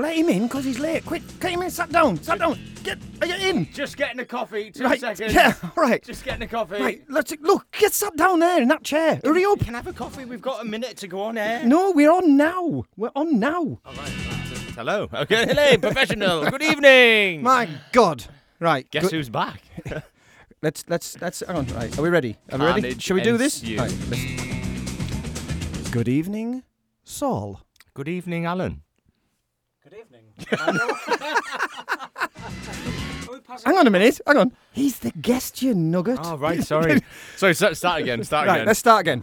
Let him in because he's late. Quick, get him in. Sat down. Sat down. Get, are you in? Just getting a coffee. Two right. seconds. Yeah. All right. Just getting a coffee. Right. Let's look. Get sat down there in that chair. Hurry up. Can I have a coffee? We've got a minute to go on air. No, we're on now. We're on now. All right. Hello. Okay. Hello, professional. Good evening. My God. Right. Guess good- who's back? Let's let's let's. Hang on. Right. Are we ready? Are we ready? Carnage Shall we do this? Right. Good evening, Saul. Good evening, Alan. Hang on a minute. Hang on. He's the guest, you nugget. Oh right. Sorry. sorry. Start, start again. Start Right. again. Let's start again.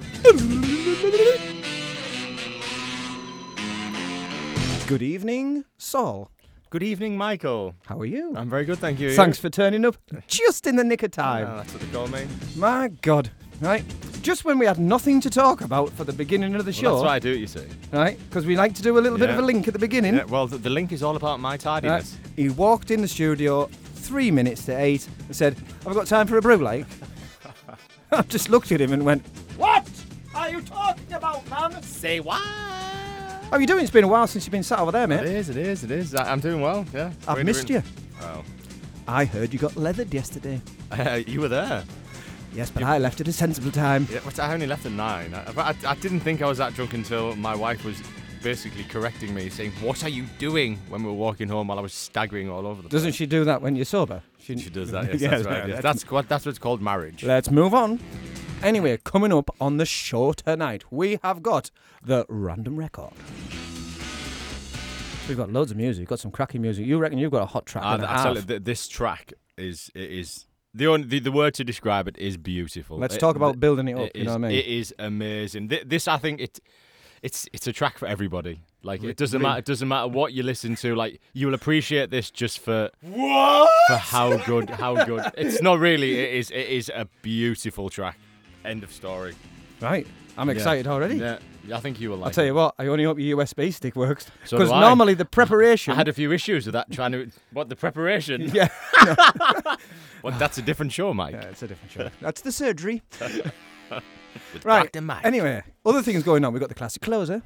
Good evening, Saul. Good evening, Michael. How are you? I'm very good, thank you. Thanks for turning up just in the nick of Oh, time. Ah, that's what they call me. My God. Right. Just when we had nothing to talk about for the beginning of the Well, show. that's why I do it. You see. Right? Because we like to do a little bit of Yeah. a link at the beginning. Yeah, well, the, the link is all about my Right. He walked in the studio three minutes to eight and said, Have I got time for a brew, like? I just looked at him and went, What are you talking about, man? Say what? How are you doing? It's been a while since you've been sat over there, It mate. is. It is. It is. I, I'm doing well. Yeah. I've We're missed doing- you. Oh. I heard you got leathered yesterday. Uh, you were there. Yes, but I left at a sensible time. Yeah, but I only left at nine. I, I, I didn't think I was that drunk until my wife was basically correcting me, saying, "What are you doing?" When we were walking home, while I was staggering all over the Doesn't place. she do that when you're sober? She does that. Yes, Yeah, that's right. yeah, yes. that's- what that's what's called marriage. Let's move on. Anyway, coming up on the show tonight, we have got the random record. We've got loads of music. We've got some cracking music. You reckon you've got a hot track? Uh, and a I tell you, th- this track is it is the only the, the word to describe it is beautiful. Let's It- talk about th- building it up. it you know what I mean? It is amazing. Th- This, I think, it it's it's a track for everybody. Like it doesn't matter. It doesn't matter what you listen to. Like you will appreciate this just for what? for how good how good. It's not really. It is it is a beautiful track. End of story. right. I'm Yeah. excited already. Yeah, I think you will like. I'll tell you what. I only hope your USB stick works So because do I. normally the preparation. I had a few issues with that. Trying to what the preparation. yeah, What that's a different show, Mike. yeah, it's a different show. That's the surgery. With Right. Dr. Mike. Anyway, other things going on. We've got the classic closer.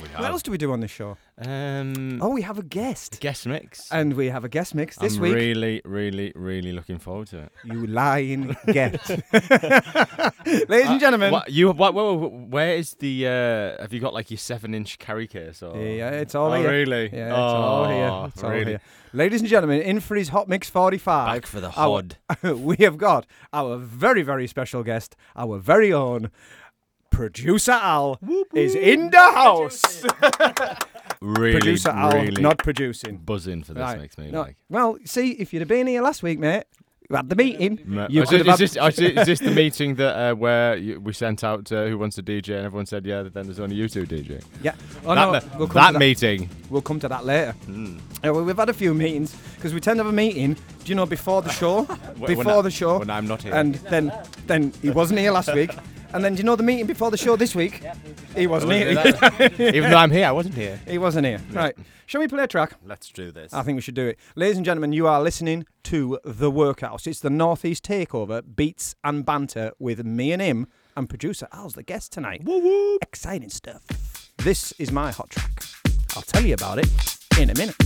What else do we do on this show? Um, Oh, we have a guest, guest mix. and we have a guest mix this I'm week. really, really, really looking forward to it. You lying get. Ladies and gentlemen. What, you, what, where, where is the? Uh, have you got like your seven-inch carry case? Or? Yeah, it's all oh, here. really? Yeah, it's all here. Oh, It's all really? here. Ladies and gentlemen, in for his Hot Mix 45. Back for the our- we have got our very, very special guest, our very own producer Al, is in the house. Really, producer Al, really not producing. buzzing for this Right. makes me No, like. Well, see, if you'd have been here last week, mate, you had the meeting. Ma- You is, could it- have is, this, is, this, is this the meeting that uh, where you, we sent out uh, who wants to DJ and everyone said yeah, then there's only you two DJ. Yeah. Oh, that no, we'll that that. meeting. We'll come to that later. Yeah, well, we've had a few meetings because we tend to have a meeting. Do you know before the show? before I- the show. when I'm not here. And then, then he wasn't here last week. And then, do you know the meeting before the show this week? He wasn't here. Even though I'm here, I wasn't here. he wasn't here. Right. Shall we play a track? Let's do this. I think we should do it. Ladies and gentlemen, you are listening to The Workhouse. It's the Northeast Takeover, beats and banter with me and him, and producer Al's the guest tonight. Woo woo! Exciting stuff. This is my hot track. I'll tell you about it in a minute.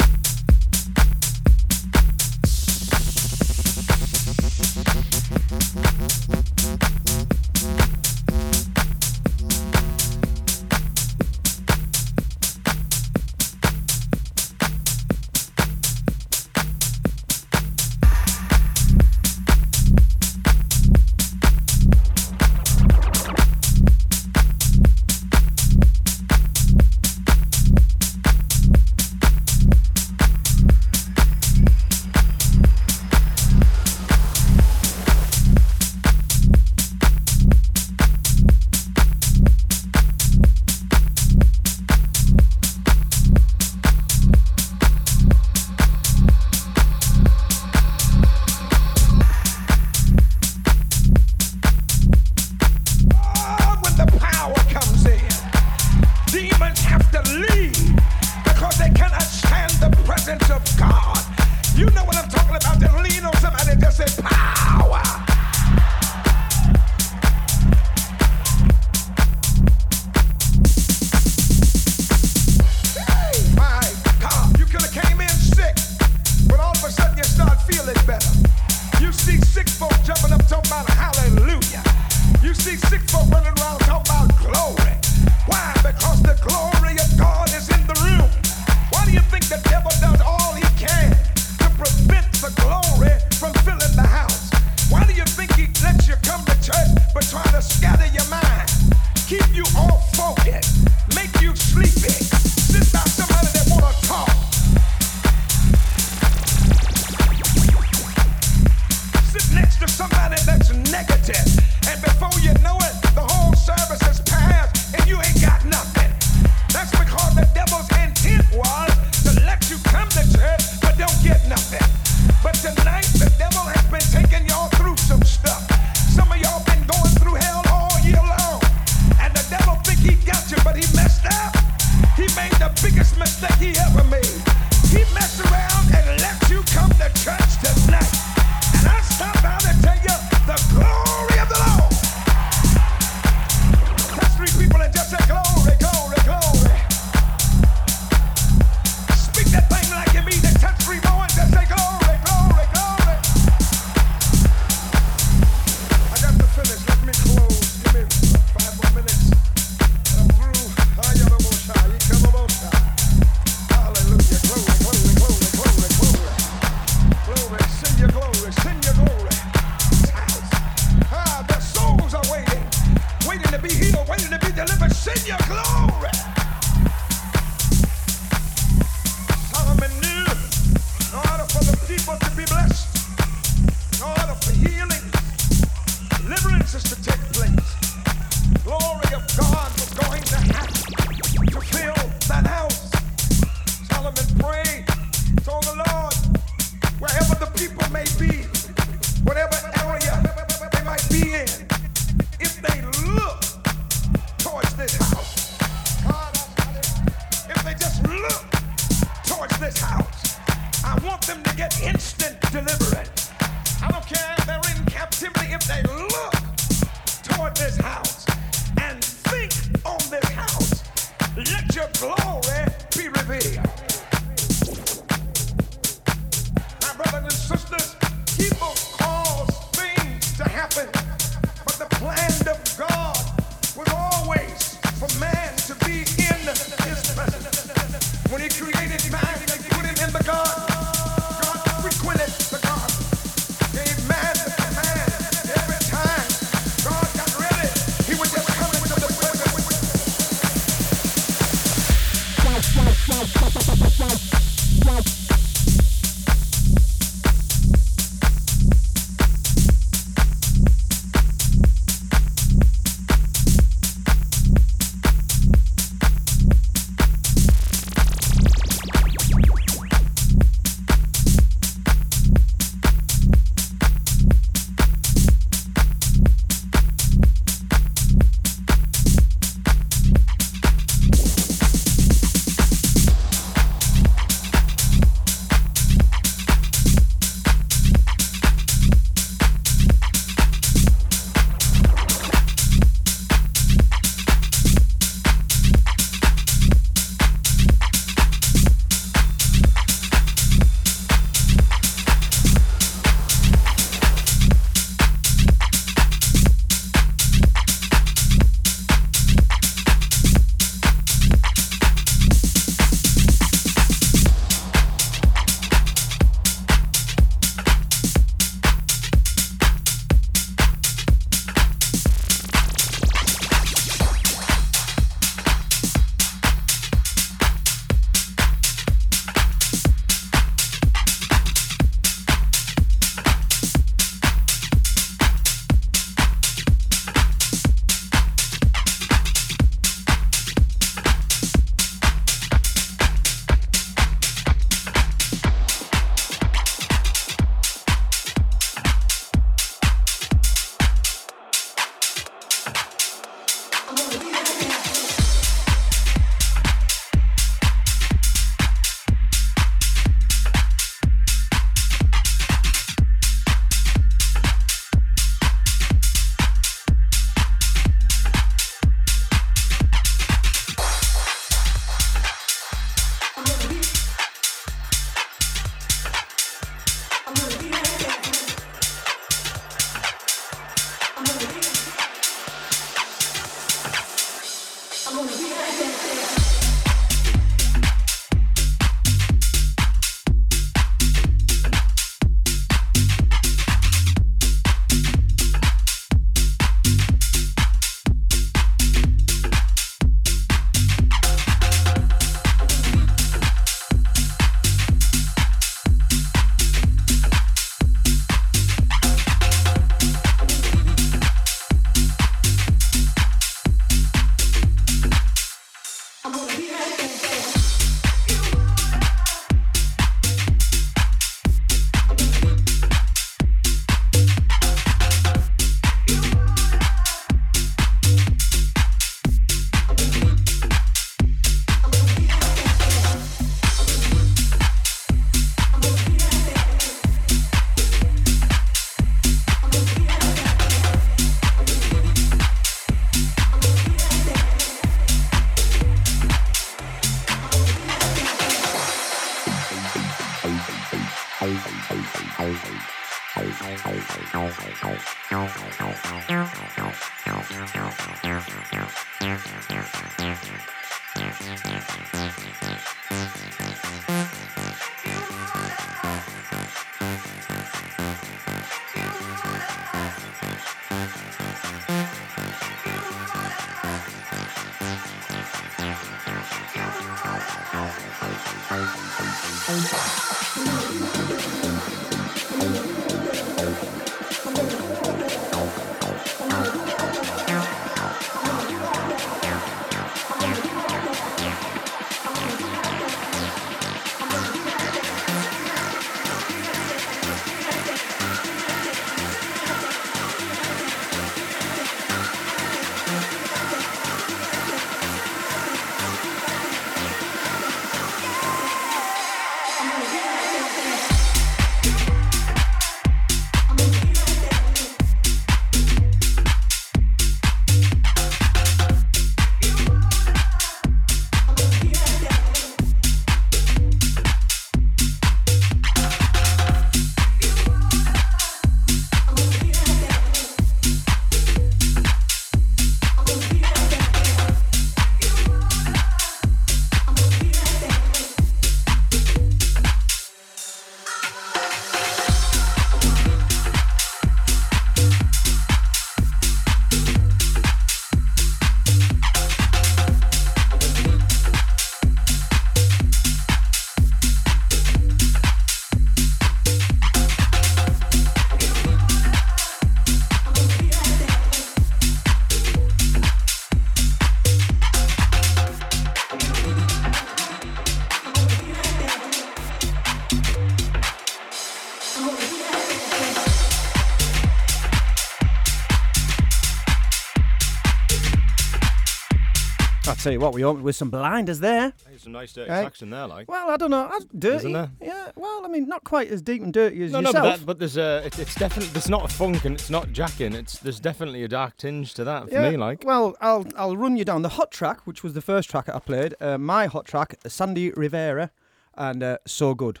Tell you what, we opened with some blinders there. There's some nice dirty Hey. tracks in there, like. Well, I don't know, that's dirty. Isn't there? Yeah, well, I mean, not quite as deep and dirty as No, no, yourself. but, that, but there's a. It, it's definitely. It's not a funk and it's not jacking. It's there's definitely a dark tinge to that for yeah. me, like. Well, I'll I'll run you down the hot track, which was the first track I played. Uh, my hot track, Sandy Rivera, and uh, so good.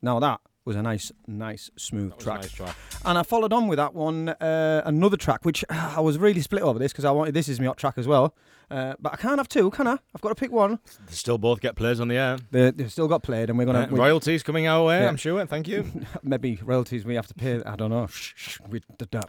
Now that was a nice, nice, smooth That was a track. nice track. And I followed on with that one, uh, another track, which I was really split over this because I wanted this is my hot track as well. Uh, but I can't have two, can I? I've got to pick one. They still both get plays on the air. They, they've still got played, and we're gonna Uh, we- royalties coming our way, Yeah. I'm sure. Thank you. maybe royalties we have to pay. I don't know. Shh, shh, we,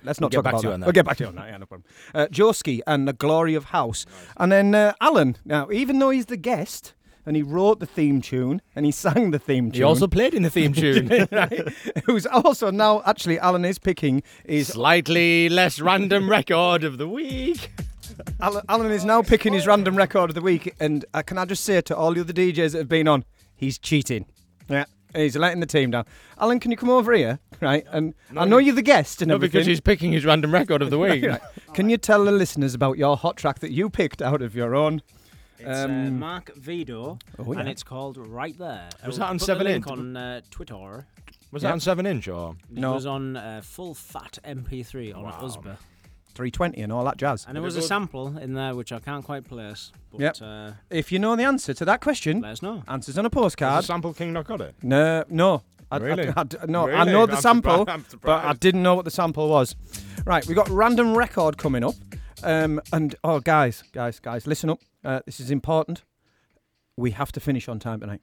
let's not We'll talk about to that. that. We'll get back to you on that. Yeah, no problem. Uh, Joski and the Glory of House, and then uh, Alan. Now, even though he's the guest and he wrote the theme tune and he sang the theme tune, He also played in the theme tune. right, who's also now actually Alan is picking is Slightly less random record of the week. Alan, Alan is now picking his random record of the week, and uh, can I just say to all the other DJs that have been on, he's cheating. Yeah. He's letting the team down. Alan, can you come over here? Right, and I know you're the guest and No, everything. because he's picking his random record of the week. Right. Can you tell the listeners about your hot track that you picked out of your own? It's uh, Um, Mark Vido, oh, yeah. and it's called Right There. Was that on put 7 the link inch? on uh, Twitter. Was Yeah. that on 7 inch or? No. It was on uh, full fat MP3 on a USB. 320 and all that jazz. And there was a sample in there which I can't quite place. But Yep. uh, If you know the answer to that question, let us know. answers on a Has postcard. the sample king not got it? No, no. I, I- Really? I d- no, I know the I'm sample, surpri- but I didn't know what the sample was. Right, we got random record coming up, um, and oh, guys, guys, guys, listen up. Uh, this is important. We have to finish on time tonight.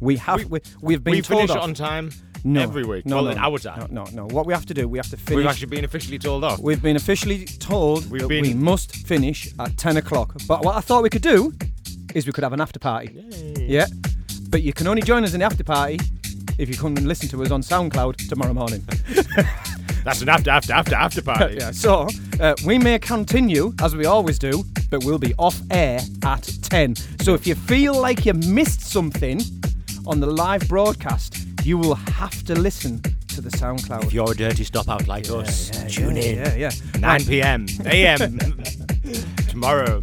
We have. We, we, have been we told finish off. on time no, every week. No, well, no, in our time. No, no, no. What we have to do, we have to finish. We've actually been officially told off. We've been officially told We've that been- we must finish at 10 o'clock. But what I thought we could do is we could have an after party. Yeah. But you can only join us in the after party if you come and listen to us on SoundCloud tomorrow morning. That's an after, after, after, after party. yeah. So uh, we may continue, as we always do, but we'll be off air at 10. So if you feel like you missed something on the live broadcast, you will have to listen to the SoundCloud. If you're a dirty stop out like us, tune in. Yeah, yeah. 9 p.m. a.m. tomorrow.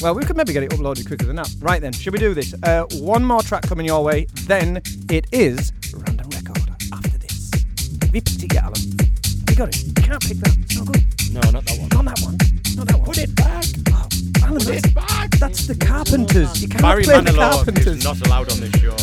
Well, we could maybe get it uploaded quicker than that. Right then, should we do this? Uh, one more track coming your way, then it is random record after this. Have you picked it yet, Alan? You got it? You can't pick that. It's not good. No, not that one. Not that one. Not that one. Put it back. Oh, Alan, Put that's, it back. that's the Carpenters. You can't Barry play the Manilow Carpenters. is not allowed on this show.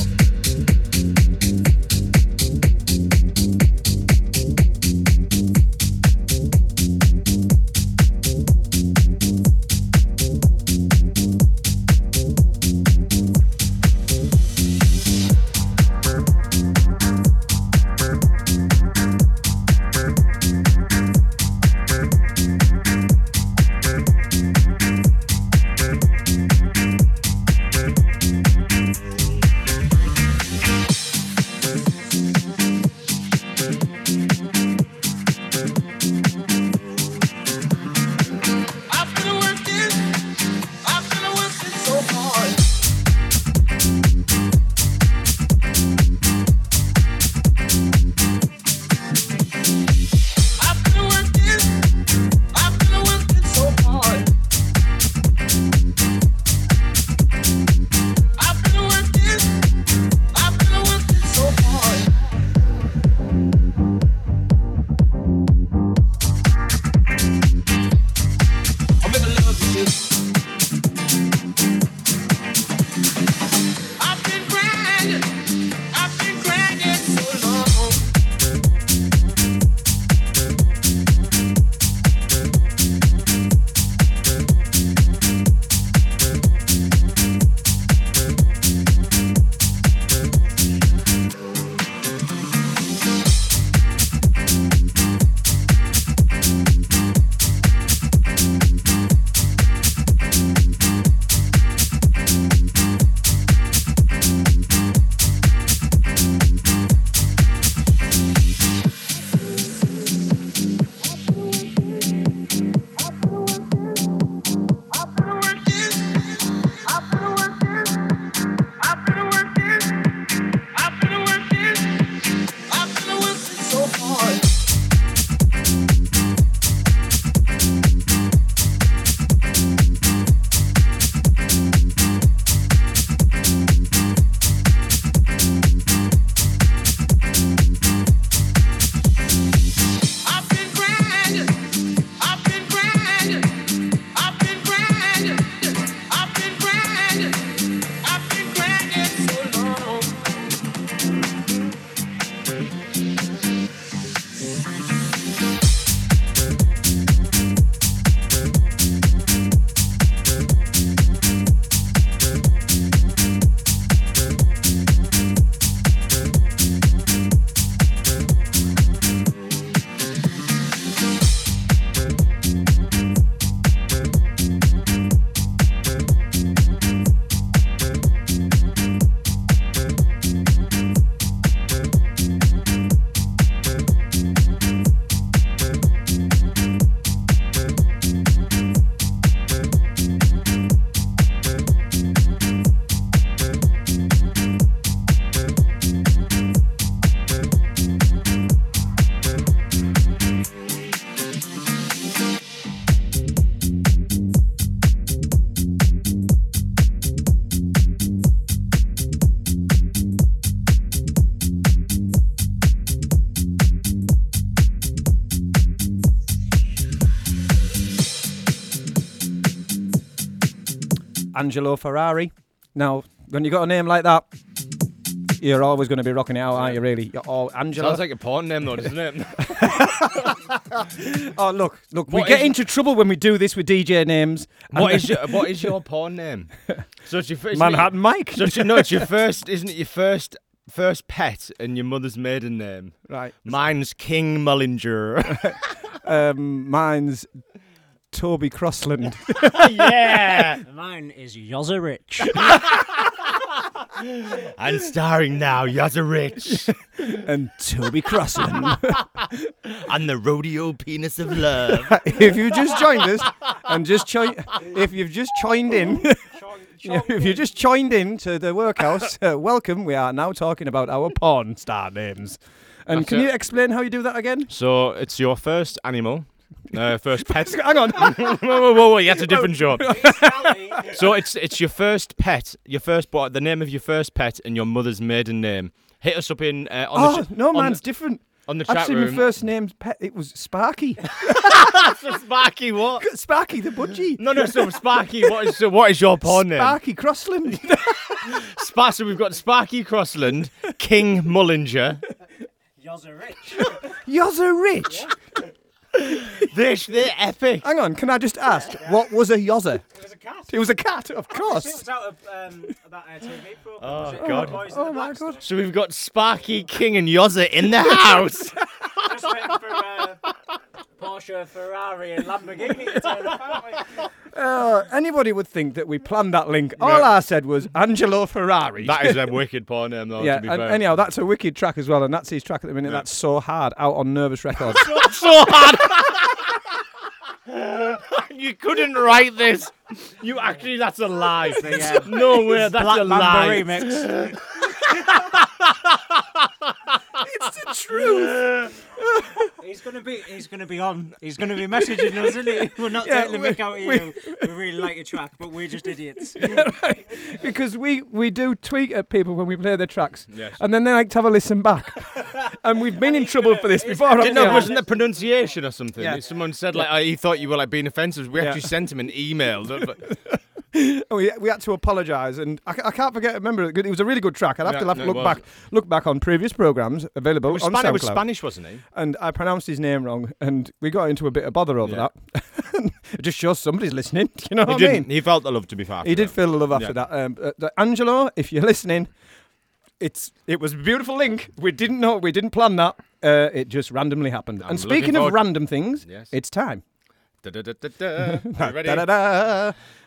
Angelo Ferrari. Now, when you got a name like that, you're always going to be rocking it out, aren't you? Really, you're all Angelo. Sounds like a porn name, though, doesn't it? oh, look, look, we What get is- into trouble when we do this with DJ names. what is your What is your porn name? So it's your first Manhattan Mike? So it's your, no, it's your first, isn't it? Your first first pet and your mother's maiden name. right. Mine's King Mullinger. Um, mine's Toby Crossland. yeah. Mine is Yozza Rich. and starring now, Yozza Rich and Toby Crossland. and the rodeo penis of love. if you just joined us and just choi- if you've just joined in, if you just joined in to the workhouse, uh, welcome. We are now talking about our porn star names. And That's can it. you explain how you do that again? So it's your first animal, uh, first pet. Hang on. whoa, whoa, whoa, whoa, that's a different job. so it's it's your first pet, your first but the name of your first pet and your mother's maiden name. Hit us up in uh, on oh the ch- no, on mine's the, different. on the chat Actually, room. my first name's pet. It was Sparky. Sparky, what? Sparky the budgie. No, no. So Sparky, what is so what is your porn name? Sparky Crossland. Spa- so we've got Sparky Crossland, King Mullinger. Yozza Rich. Yozza Rich. They're, they're epic. Hang on, can I just ask, what was a Yozza? It was a cat. It was a cat, of course. It's out of um, that uh, TV program. Oh, Was it God. Boys in Oh my Black god. stuff? So we've got Sparky, King, and Yozza in the house. Just waiting for uh, Porsche, Ferrari, and Lamborghini to turn up, aren't we? Uh, anybody would think that we planned that link. All I said was Angelo Ferrari. that is a wicked porn name, though. yeah, to be and fair. anyhow, that's a wicked track as well, and that's his track at the minute. That's so hard out on Nervous Records. so hard. you couldn't write this. You actually, that's a lie. no way, that's Black a Mamba lie. remix. It's the truth. He's gonna be. He's gonna be on. He's gonna be messaging us, isn't he? We're not Yeah, taking the we- mick out of we- you. We really like your track, but we're just idiots. because we, we do tweet at people when we play their tracks, Yes. and then they like to have a listen back. and we've been in trouble for this before. haven't Didn't know, we? wasn't the pronunciation or something? Yeah. Someone said like oh, he thought you were like being offensive. We Yeah. actually sent him an email. And we, we had to apologise, and I, I can't forget. Remember, it was a really good track. I'd have Yeah, to have no, look back, look back on previous programs available It was, on Span- it was Spanish, wasn't he? and I pronounced his name wrong, and we got into a bit of bother over Yeah. that. it just shows somebody's listening. You know He what I mean? He felt the love to be fair. He did feel the love after Yeah. that. Um, uh, the- Angelo, if you're listening, it's it was a beautiful link. We didn't know, we didn't plan that. Uh, it just randomly happened. I'm and speaking of random things, Yes. it's time. Are ready?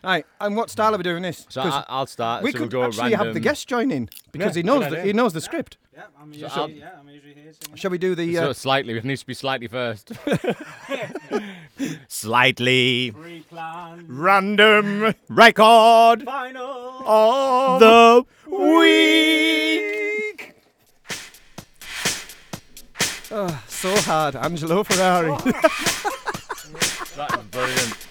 Right, and what style are we doing this? So 'Cause I, I'll start. we so could we'll go actually random. have the guest join in because Yeah, he knows good the, idea. he knows the script. Yeah, I'm I'll- usually, yeah, I'm usually here singing. Shall we do the? So Uh, slightly. It needs to be slightly first. slightly Pre-plan, random record final. of the week. oh, so hard, Angelo Ferrari. That is brilliant.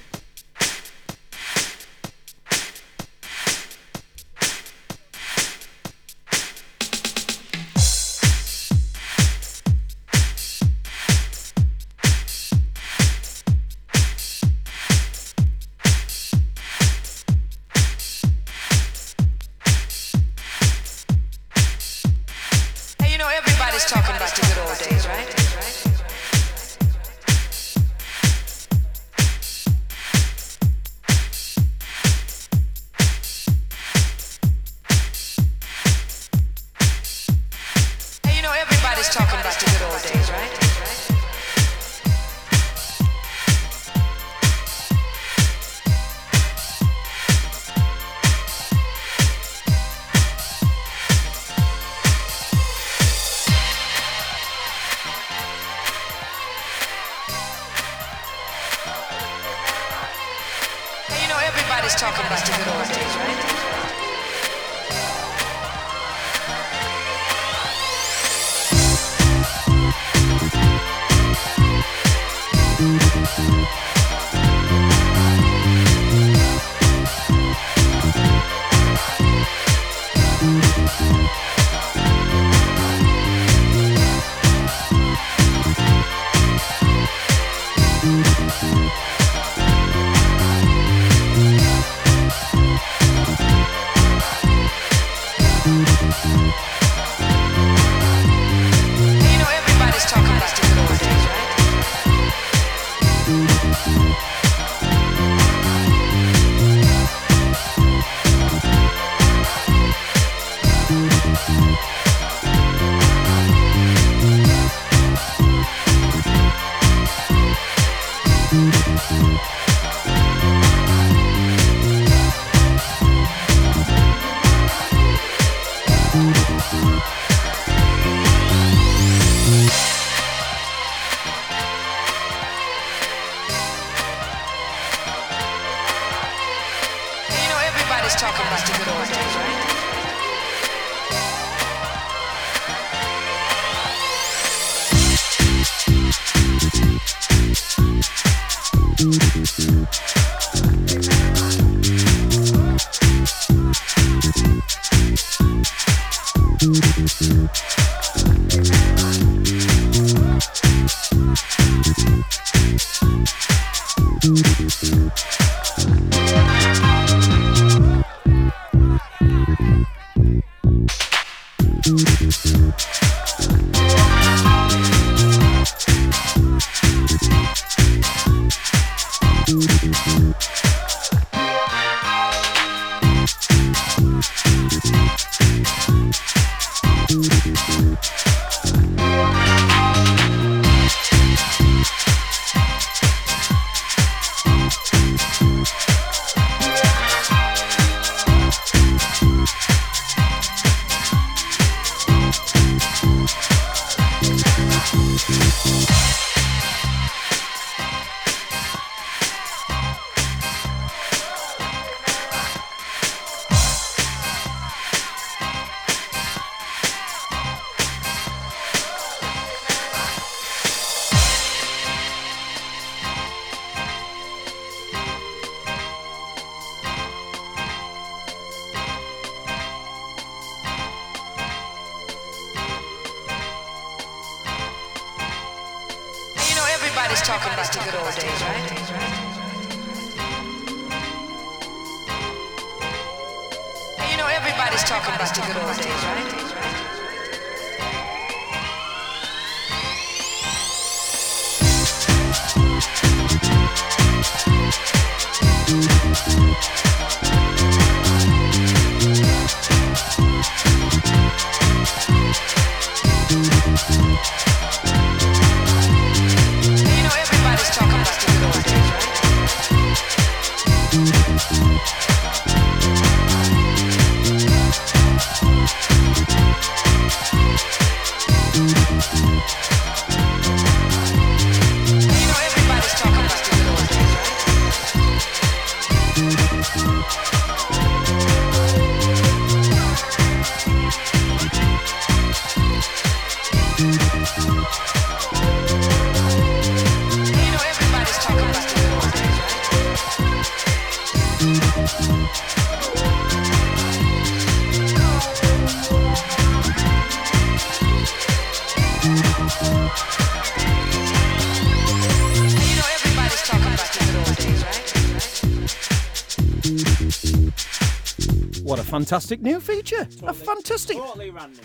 Fantastic new feature. A fantastic, Totally random.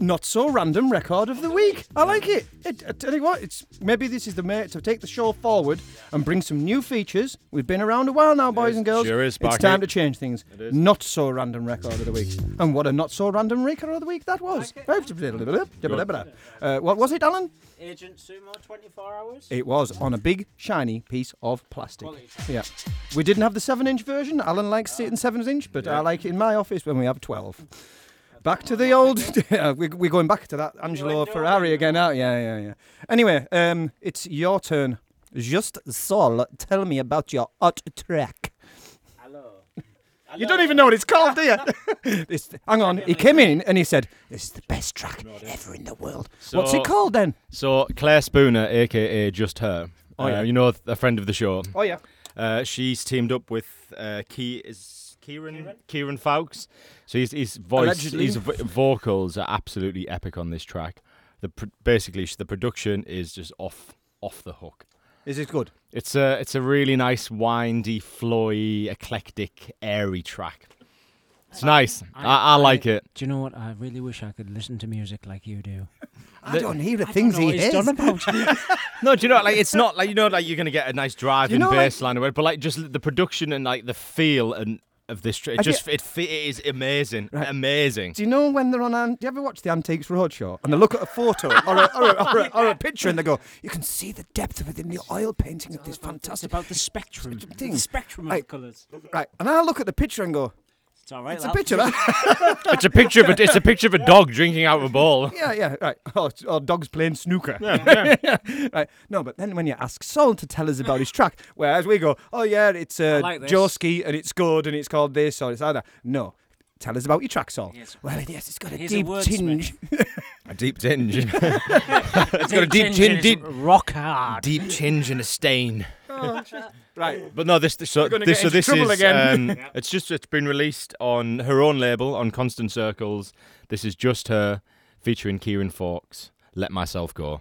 Not so random record of the week. I like it. it. I tell you what, it's maybe this is the mate to take the show forward and bring some new features. We've been around a while now, boys and girls. Sure is, it's Sparky. time to change things. It is. Not so random record of the week. And what a not so random record of the week that was. Uh, what was it, Alan? Agent Sumo 24 hours. It was on a big, shiny piece of plastic. Yeah. We didn't have the 7 inch version. Alan likes it in 7 inch, but I like it in my office when we have 12. Back to the old. we- We're going back to that Angelo Ferrari again out. Yeah, yeah, yeah. Anyway, um, it's your turn. Just Sol, tell me about your hot track. Hello. You don't even know what it's called, do you? this, hang on. He came in and he said, This is the best track ever in the world. What's it called then? So Claire Spooner, aka Just Her, Oh, yeah. uh, you know, a friend of the show. Oh, yeah. Uh, she's teamed up with uh, Key is Kieran Kieran Fowkes. So his his voice, Allegedly. his vo- vocals are absolutely epic on this track. The pr- basically the production is just off off the hook. Is it good? It's a it's a really nice windy, flowy, eclectic, airy track. It's nice. I, I like it. Do you know what? I really wish I could listen to music like you do. I don't hear the I things don't know he what he's hears. done about. No, do you know like it's not like you know like you're gonna get a nice driving know, like- bass line or whatever, but like just the production and like the feel and of this track, it Have you- just it, it is amazing, Right. amazing. Do you know when they're on? An, do you ever watch the Antiques Roadshow and they look at a photo or a, or, a, or, a, or a picture and they go, "You can see the depth within the oil painting of this It's fantastic about the spectrum. thing." The spectrum of Right. colours. Right, and I look at the picture and go, It's all right. It's a that. picture of that. It's a picture of a, it's a picture of a dog drinking out of a ball. yeah, yeah, right. Oh, it's- or dogs playing snooker. right. No, but then when you ask Sol to tell us about his track, whereas we go, oh yeah, it's uh, like this. Joski and it's good and it's called this or it's either. No. Tell us about your track, Sol. Yes. Well, yes, it's got a He's a deep wordsmith. tinge. A deep tinge. it's got a deep tinge chin, and it's deep, rock hard. deep tinge and a stain. Right. But no, this so this get so this is again. um, it's just it's been released on her own label on Constant Circles. This is just her featuring Kieran Fowkes. Let myself go.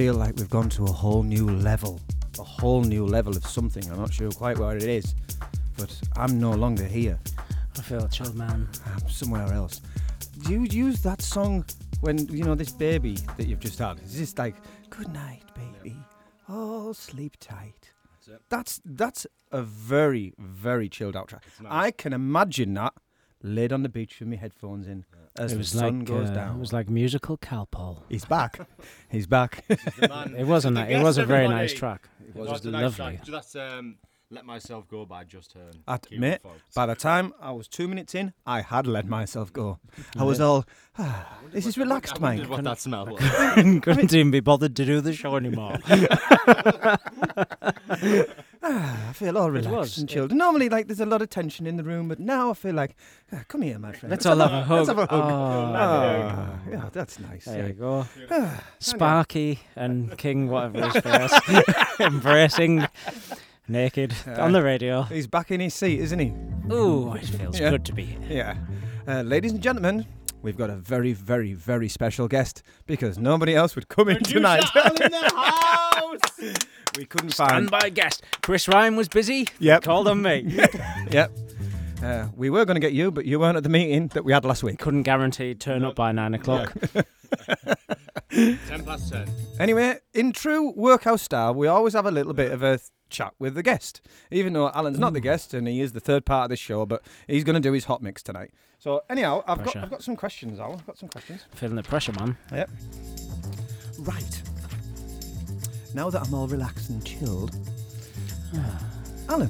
Feel like we've gone to a whole new level, a whole new level of something. I'm not sure quite where it is, but I'm no longer here. I feel chilled, man. I'm somewhere else. Do you use that song when you know this baby that you've just had? Is this like "Good night, baby, oh sleep tight"? That's that's a very very chilled out track. I can imagine that laid on the beach with my headphones in as it the was sun like goes uh, down. It was like musical Calpol. He's back. He's back. It wasn't. That. It was a very nice track. It was, That's a lovely. nice track. That's um, "Let Myself Go" by Just Hearn. At, Kieran mate, by the time I was two minutes in, I had let myself go. I was all, ah, this is relaxed, I mate. what that smell was. Couldn't even be bothered to do the show anymore. I feel all relaxed was, and yeah. chilled. Normally, like, there's a lot of tension in the room, but now I feel like, ah, come here, my friend. Let's all have a hug. Let's have a hug. Oh, Ah, yeah, that's nice. There yeah. you go. Ah, Sparky and King, whatever his face, embracing naked on the radio. He's back in his seat, isn't he? Ooh, it feels Yeah. good to be here. Yeah. Uh, ladies and gentlemen, we've got a very, very, very special guest because nobody else would come in tonight. we couldn't find. Standby guest. Chris Ryan was busy. Yep. Called on me. Yep. Uh, we were going to get you, but you weren't at the meeting that we had last week. Couldn't guarantee turn up by nine o'clock. Ten past ten. Anyway, in true workhouse style, we always have a little bit of a th- chat with the guest. Even though Alan's not the guest and he is the third part of this show, but he's going to do his hot mix tonight. So anyhow, I've got I've got some questions, Alan. I've got some questions. Feeling the pressure, man. Yep. Right. Now that I'm all relaxed and chilled, Alan,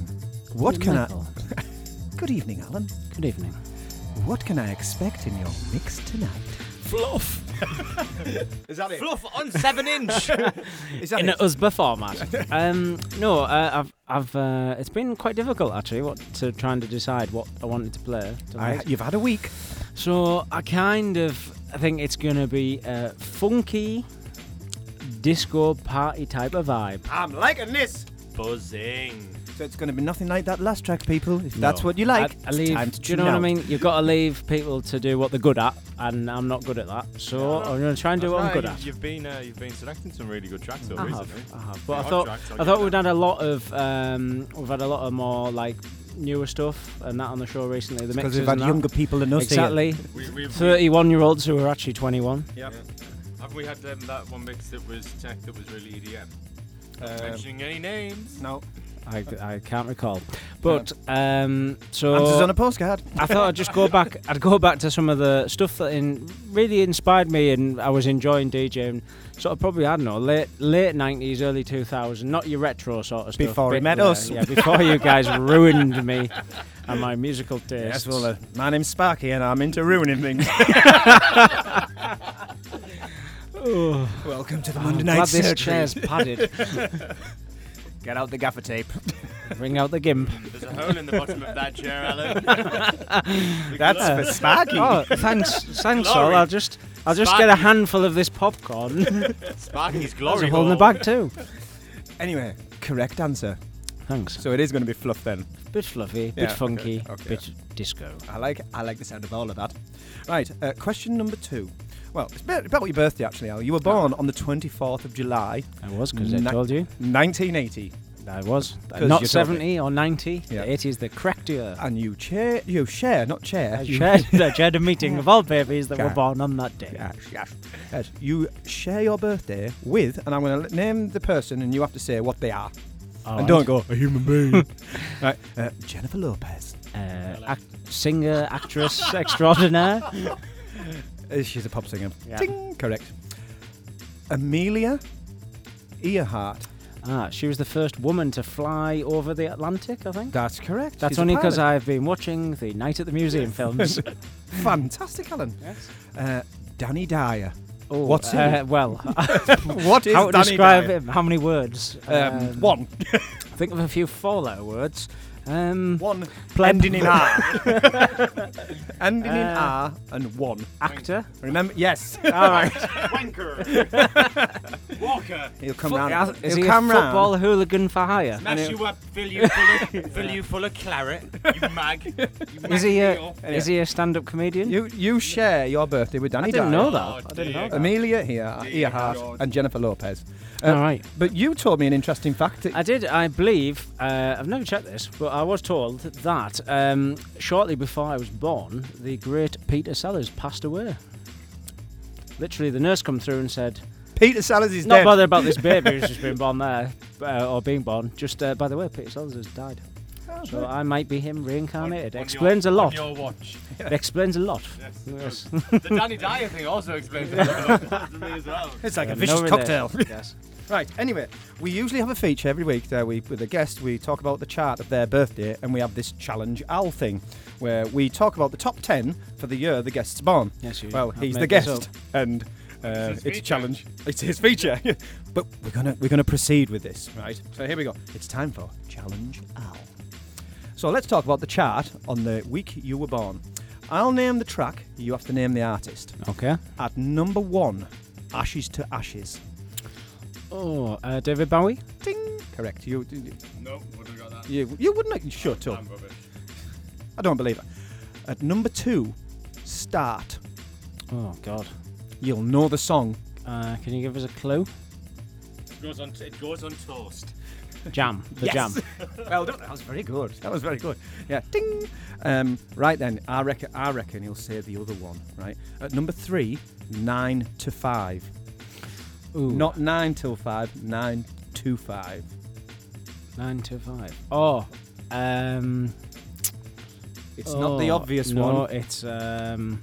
what can I? Good evening, Alan. Good evening. What can I expect in your mix tonight? Fluff. Is that it? Fluff on seven inch. Is that in it? a USB format. um, no, uh, I've, I've, uh, it's been quite difficult actually. What to trying to decide what I wanted to play. I, Tonight. you've had a week. So I kind of, I think it's gonna be a funky disco party type of vibe. I'm liking this. Buzzing. So it's going to be nothing like that last track, people. If that's No. what you like, I, I it's leave, time to do you tune know what I out. mean? You've got to leave people to do what they're good at, and I'm not good at that. So I'm going to try and do That's what I'm good at. You've been uh, you've been selecting some really good tracks though I recently. have, I have. But I Odd thought tracks, I'll I give thought you we'd that. had a lot of um, we've had a lot of more like newer stuff and that on the show recently. The Because mixes we've had and that. younger people than us here. Exactly. We- we- we- 31 year olds who are actually 21. Yep. Have we had um, that one mix that was tech that was really EDM? Not Um, mentioning any names. No. I, I can't recall. But um, so Answers on a postcard. I thought I'd just go back. I'd go back to some of the stuff that in, really inspired me, and I was enjoying DJing. Sort of probably I don't know late late nineties, early two thousand, not your retro sort of stuff. Before he bit met later, us. yeah. Before you guys ruined me and my musical Yes, well, uh, my name's Sparky and I'm into ruining things. Welcome to the I'm Monday glad Night this Surgery. chair's padded. Get out the gaffer tape. Bring out the gimp. There's a hole in the bottom of that chair, Alan. That's for Sparky. Oh, thanks, thanks, all. Glory. I'll just, I'll just get a Sparky. handful of this popcorn. Sparky's There's glory a hole in the hole. bag too. Anyway, correct answer. Thanks. So it is going to be fluff then. Bit fluffy, Yeah, bit okay, funky, okay. bit disco. I like I like the sound of all of that. Right, uh, question number two. Well, it's about, about your birthday actually, Al. You were born on the 24th of July, I was because I told you. 1980, I was. Not you told 70 or 90. Yeah. The 80 is the correct year. and you chair, you share, not chair. I you chaired, I chaired a meeting of all babies that were born on that day. Yes, yes, yes. You share your birthday with, and I'm going to name the person, and you have to say what they are. All and right. don't go a human being. right, uh, Jennifer Lopez. Uh, act- singer, actress extraordinaire. Uh, she's a pop singer. Yeah. Ting, correct. Amelia Earhart. Ah, she was the first woman to fly over the Atlantic, I think. That's correct. That's She's a only because pilot. I've been watching the Night at the Museum films. Fantastic, Alan. Yes. Uh, Danny Dyer. Oh, What's uh, it? well? What is how to Danny describe Dyer? him? How many words? Um, one. Think of a few four-letter words. Um, One. pleb- Ending in R. Ending in Uh, R and one. actor. Remember? Yes. All right. Wanker. Walker. He'll come Fo- round. is He'll he a come round. football hooligan for hire? Smash you up, fill you full of, fill you full of claret, you mag. You mag Is he a up. is he a stand-up comedian? You you share your birthday with Danny I didn't Dyer. know that. Oh, I didn't know that. Amelia here, Dear Earhart, God. and Jennifer Lopez. Uh, All right. But you told me an interesting fact. I did. I believe. Uh, I've never checked this, but I was told that um, shortly before I was born, the great Peter Sellers passed away. Literally, the nurse come through and said, Peter Sellers is "Not dead. bothered about this baby who's just been born there, uh, or being born. Just uh, by the way, Peter Sellers has died. So I might be him reincarnated. On your- explains a lot. On your watch. It explains a lot. Yes. Yes. the Danny Dyer thing also explains a lot to me as well. It's like a vicious relation. cocktail. yes. Right. Anyway, we usually have a feature every week that we, with a guest, we talk about the chart of their birthday, and we have this challenge Al thing, where we talk about the top ten for the year the guest's born. Yes, you. Well, he's the made this guest, and uh, it's a feature. challenge. It's his feature. but we're gonna we're gonna proceed with this, right? So here we go. It's time for challenge Al. So let's talk about the chart on the week you were born. I'll name the track. You have to name the artist. Okay. At number one, Ashes to Ashes. Oh, uh, David Bowie. Ding. Correct. You. you No, wouldn't have got that. You, you wouldn't shut up. I'm rubbish. I don't believe it. At number two, Start. Oh God. You'll know the song. Uh, can you give us a clue? It goes on, it goes on toast. Jam. The Yes. jam. well done. That was very good. That was very good. Yeah. Ding. Um, right then, I reckon. I reckon he'll say the other one. Right. At number three, nine to five. Ooh. Not nine till five. Nine to five. Nine to five. Oh, um, It's not the oh, obvious no, one. it's um.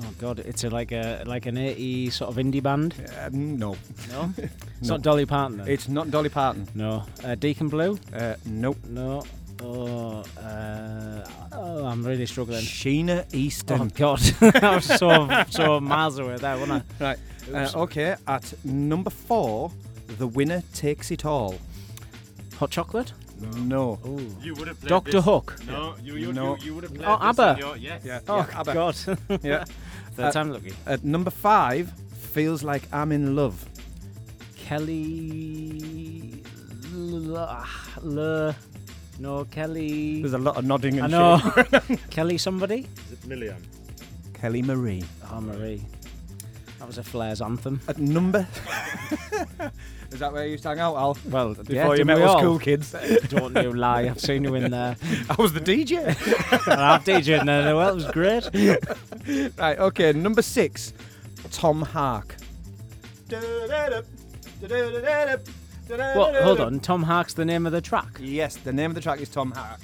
Oh God, it's a, like a like an 80 sort of indie band. Uh, no. No, it's No. not Dolly Parton. Then. It's not Dolly Parton. no, uh, Deacon Blue. Uh, nope. No. Oh, uh, oh, I'm really struggling. Sheena Easton. Oh God, I was so so miles away there, wasn't I? Right. Uh, okay. At number four, the winner takes it all. Hot chocolate. No. Oh, You would have played Doctor this. Hook. No, you, you, No. you, you would have played Oh, this ABBA. on your, yes. Yeah. Oh yeah, ABBA. God, Yeah. third time lucky. At number five, feels like I'm in love. Kelly Le, Le, no, Kelly. There's a lot of nodding I and know. shaking. Kelly somebody? Is it Milliam? Kelly Marie. Oh, Marie. That was a Flares anthem. At number. Is that where you used to hang out, Al? Well, Before yeah, you met us all? cool kids. Don't you lie. I've seen you in there. I was the DJ. I've DJed in there. Well, it was great. right, okay, number six, Tom Hark. What? Hold on. Tom Hark's the name of the track. Yes, the name of the track is Tom Hark.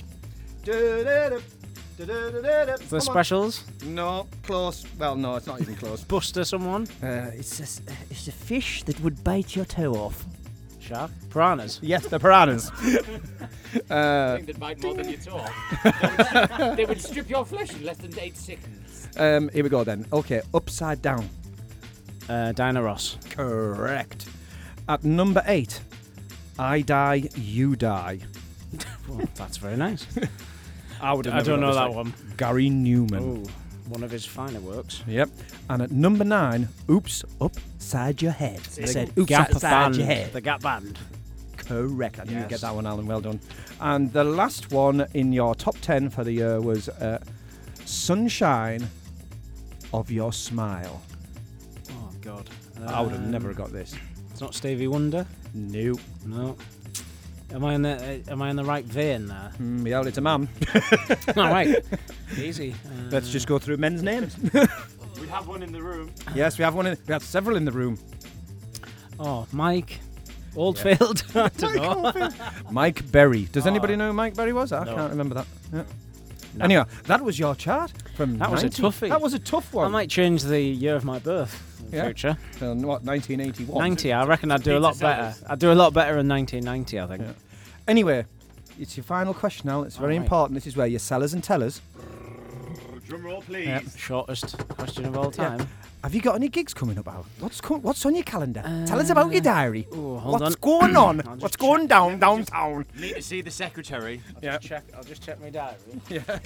The specials. No, close. Well, no, it's not even close. Buster someone. Uh, it's a, it's a fish that would bite your toe off. Shark. Piranhas. Yes, the piranhas. uh, they'd bite more than you talk. they, would, they would strip your flesh in less than eight seconds. um, here we go then. Okay, upside down. Uh, Diana Ross. Correct. At number eight, I die, you die. Oh, that's very nice. I would. I don't know that one. Gary Numan. Oh, one of his finer works. Yep. And at number nine, oops, upside your head. They said oops, Gap upside band. your head. The Gap band. Correct. I knew you'd Yes. get that one, Alan. Well done. And the last one in your top 10 for the year was uh, Sunshine of Your Smile. Oh God. I would have Um, never got this. It's not Stevie Wonder. Nope. No. Am I in the uh, Am I in the right vein there? Mm, yeah, it's a man. All right. Easy. Uh, Let's just go through men's names. We have one in the room. yes, we have one. In, we have several in the room. Oh, Mike. Oldfield. I don't know. Mike Berry. Does anybody Oh. know who Mike Berry was? I No. can't remember that. Yeah. Anyway, that was your chart from. That was a 90. toughie. That was a tough one. I might change the year of my birth in Yeah. future. Uh, what 1981? 90. I reckon I'd do a lot better. Sellers. I'd do a lot better in 1990. I think. Yeah. Anyway, it's your final question now. It's very Alright. important. This is where your sellers and tellers. Drum roll, please. Yep, Shortest question of all Yeah. time. Have you got any gigs coming up? Al? What's co- what's on your calendar? Tell us about your um, diary. Oh, hold what's on. going on? I'll just what's going down downtown? Need to see the secretary. Yeah. Check. I'll just check my diary. Yeah.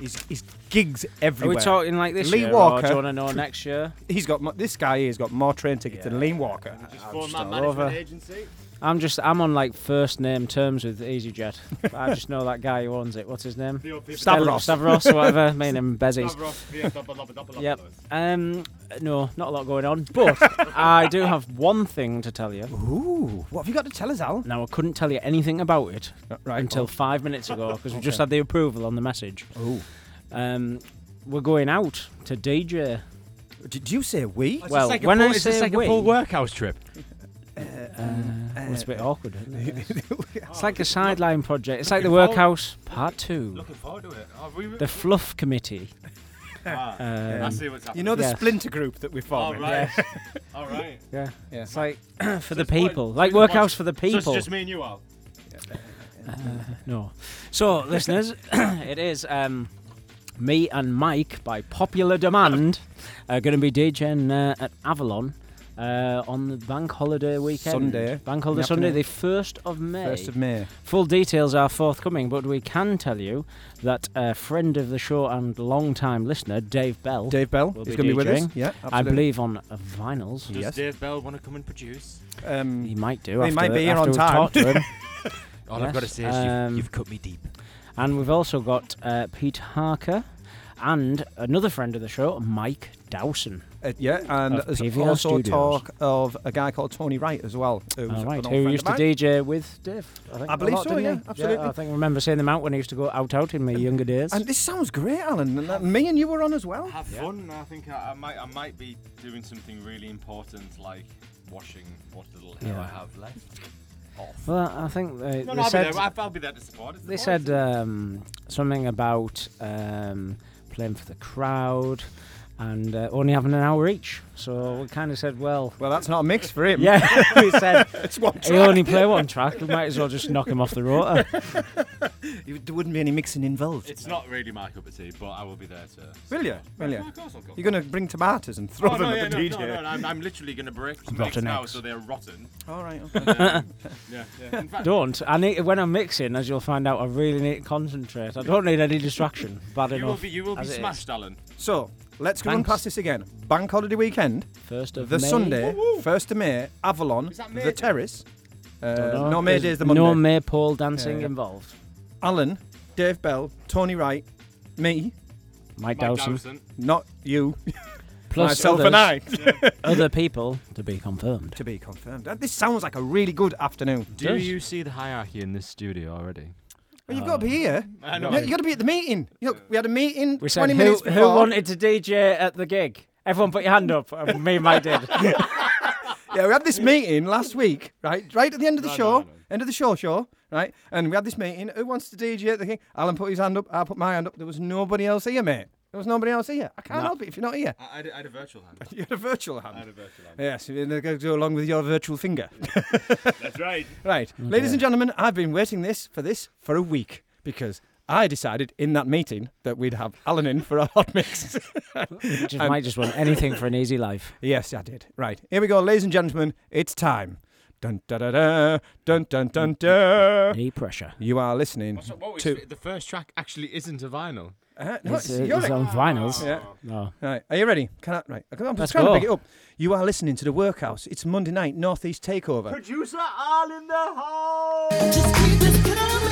He's, he's gigs Are everywhere. we talking like this Lee year, Walker. or do you want to know next year? He's got mo- this guy. Here's got more train tickets than Lean Walker. Just I'm form just that all management over. agency. I'm just. I'm on like first name terms with EasyJet. I just know that guy who owns it. What's his name? Theo Stavros. Stavros whatever. Me and Bezzies. Stavros, Yep. Um, no, not a lot going on, but I do have one thing to tell you. Ooh, what have you got to tell us, Al? Now I couldn't tell you anything about it Right. until five minutes ago because we just had the approval on the message. Ooh. Um, we're going out to DJ. Did you say we? Well, when I say it's a say second we, full workhouse trip. Well, it's a bit awkward. Isn't it? it's like a sideline project. It's like the workhouse part two, Looking forward to it. We, the fluff committee. ah, Um, I see what's happening. You know the Yeah. splinter group that we All formed. right. All right. Yeah, Yeah. it's like for the it's what- people, like it's what- workhouse for the So it's people. just me and you, Al. No. So, listeners, it is um, me and Mike, by popular demand, are going to be DJing uh, at Avalon uh, on the bank holiday weekend. Sunday, Bank holiday the Sunday, afternoon. the 1st of May. First of May. Full details are forthcoming, but we can tell you that a friend of the show and long-time listener, Dave Bell, Dave Bell is going to be with us. DJing. Yeah, I believe on uh, vinyls. Does Yes. Dave Bell want to come and produce? Um, He might do. He after, might be here after on time. talked to him. All Yes, I've got to say is um, you've, you've cut me deep. And we've also got uh, Pete Harker and another friend of the show, Mike Dowson. Uh, yeah, and Of there's PVR also Studios. talk of a guy called Tony Wright as well. Who's All right, an old who used to. DJ with Dave? I, think I a believe lot, so, yeah, he? absolutely. I think I remember seeing them out when I used to go out out in my younger days. And this sounds great, Alan. And that, me and you were on as well. Have fun. I think I, I might I might be doing something really important like washing what little hair Yeah. I have left. Off. well, I think they, No, they no, I'll said be there. I'll, I'll be there to support. It's they boys. said um, something about um, playing for the crowd and uh, only having an hour each. So we kind of said, well, Well, that's not a mix for him. yeah, we said it's one he only play one track. We might as well just knock him off the rotor. There wouldn't be any mixing involved. It's not really my cup of tea, but I will be there to. Will you? Will you? Of course I'll go. You're going to bring tomatoes and throw Oh, them no, at yeah, the no, DJ. no, no, no, I'm, I'm literally going to break some Rotten now, so they're rotten. All right. And, um, yeah, yeah. In fact, Don't. I need when I'm mixing, as you'll find out, I really need to concentrate. I don't need any distraction. Bad you will enough. be, you will be as it is. smashed, Alan. So let's go and Thanks. pass this again. Bank holiday weekend, First of the May. Sunday, first of May, Avalon, Is that May the Day? Terrace. Uh, Don't know. no May There's Day's the Monday. No maypole dancing Yeah. involved. Alan, Dave Bell, Tony Wright, me, Mike, Dowson. not you, Plus myself and I. Other people to be confirmed. to be confirmed. Uh, This sounds like a really good afternoon. Do Does. you see the hierarchy in this studio already? Well, you've oh. got to be here. I know. You, you got to be at the meeting. You know, we had a meeting We 20 said who, minutes who before. wanted to DJ at the gig. Everyone put your hand up. and me and Mike did. Yeah, we had this meeting last week, right? Right at the end of the show, end of the show, show, right? And we had this meeting. Who wants to DJ at the thing? Alan put his hand up. I put my hand up. There was nobody else here, mate. There was nobody else here. I can't No. help it if you're not here. I, I, had a virtual hand. You had a virtual hand. I had a virtual hand. Yes, you're going to go along with your virtual finger. That's right. right, ladies and gentlemen, I've been waiting this for this for a week because I decided in that meeting that we'd have Alan in for a hot mix. Just might just want anything for an easy life. Yes, I did. Right. Here we go, ladies and gentlemen. It's time. Dun da da da. Dun dun dun dun. Knee pressure. You are listening What was to. the first track actually isn't a vinyl. Uh, no, It's, it's, uh, it's on vinyls. Yeah. No. Right. Are you ready? Can I? Right. I'm Let's just trying go. to pick it up. You are listening to the Workhouse. It's Monday night, Northeast Takeover. Producer all in the house.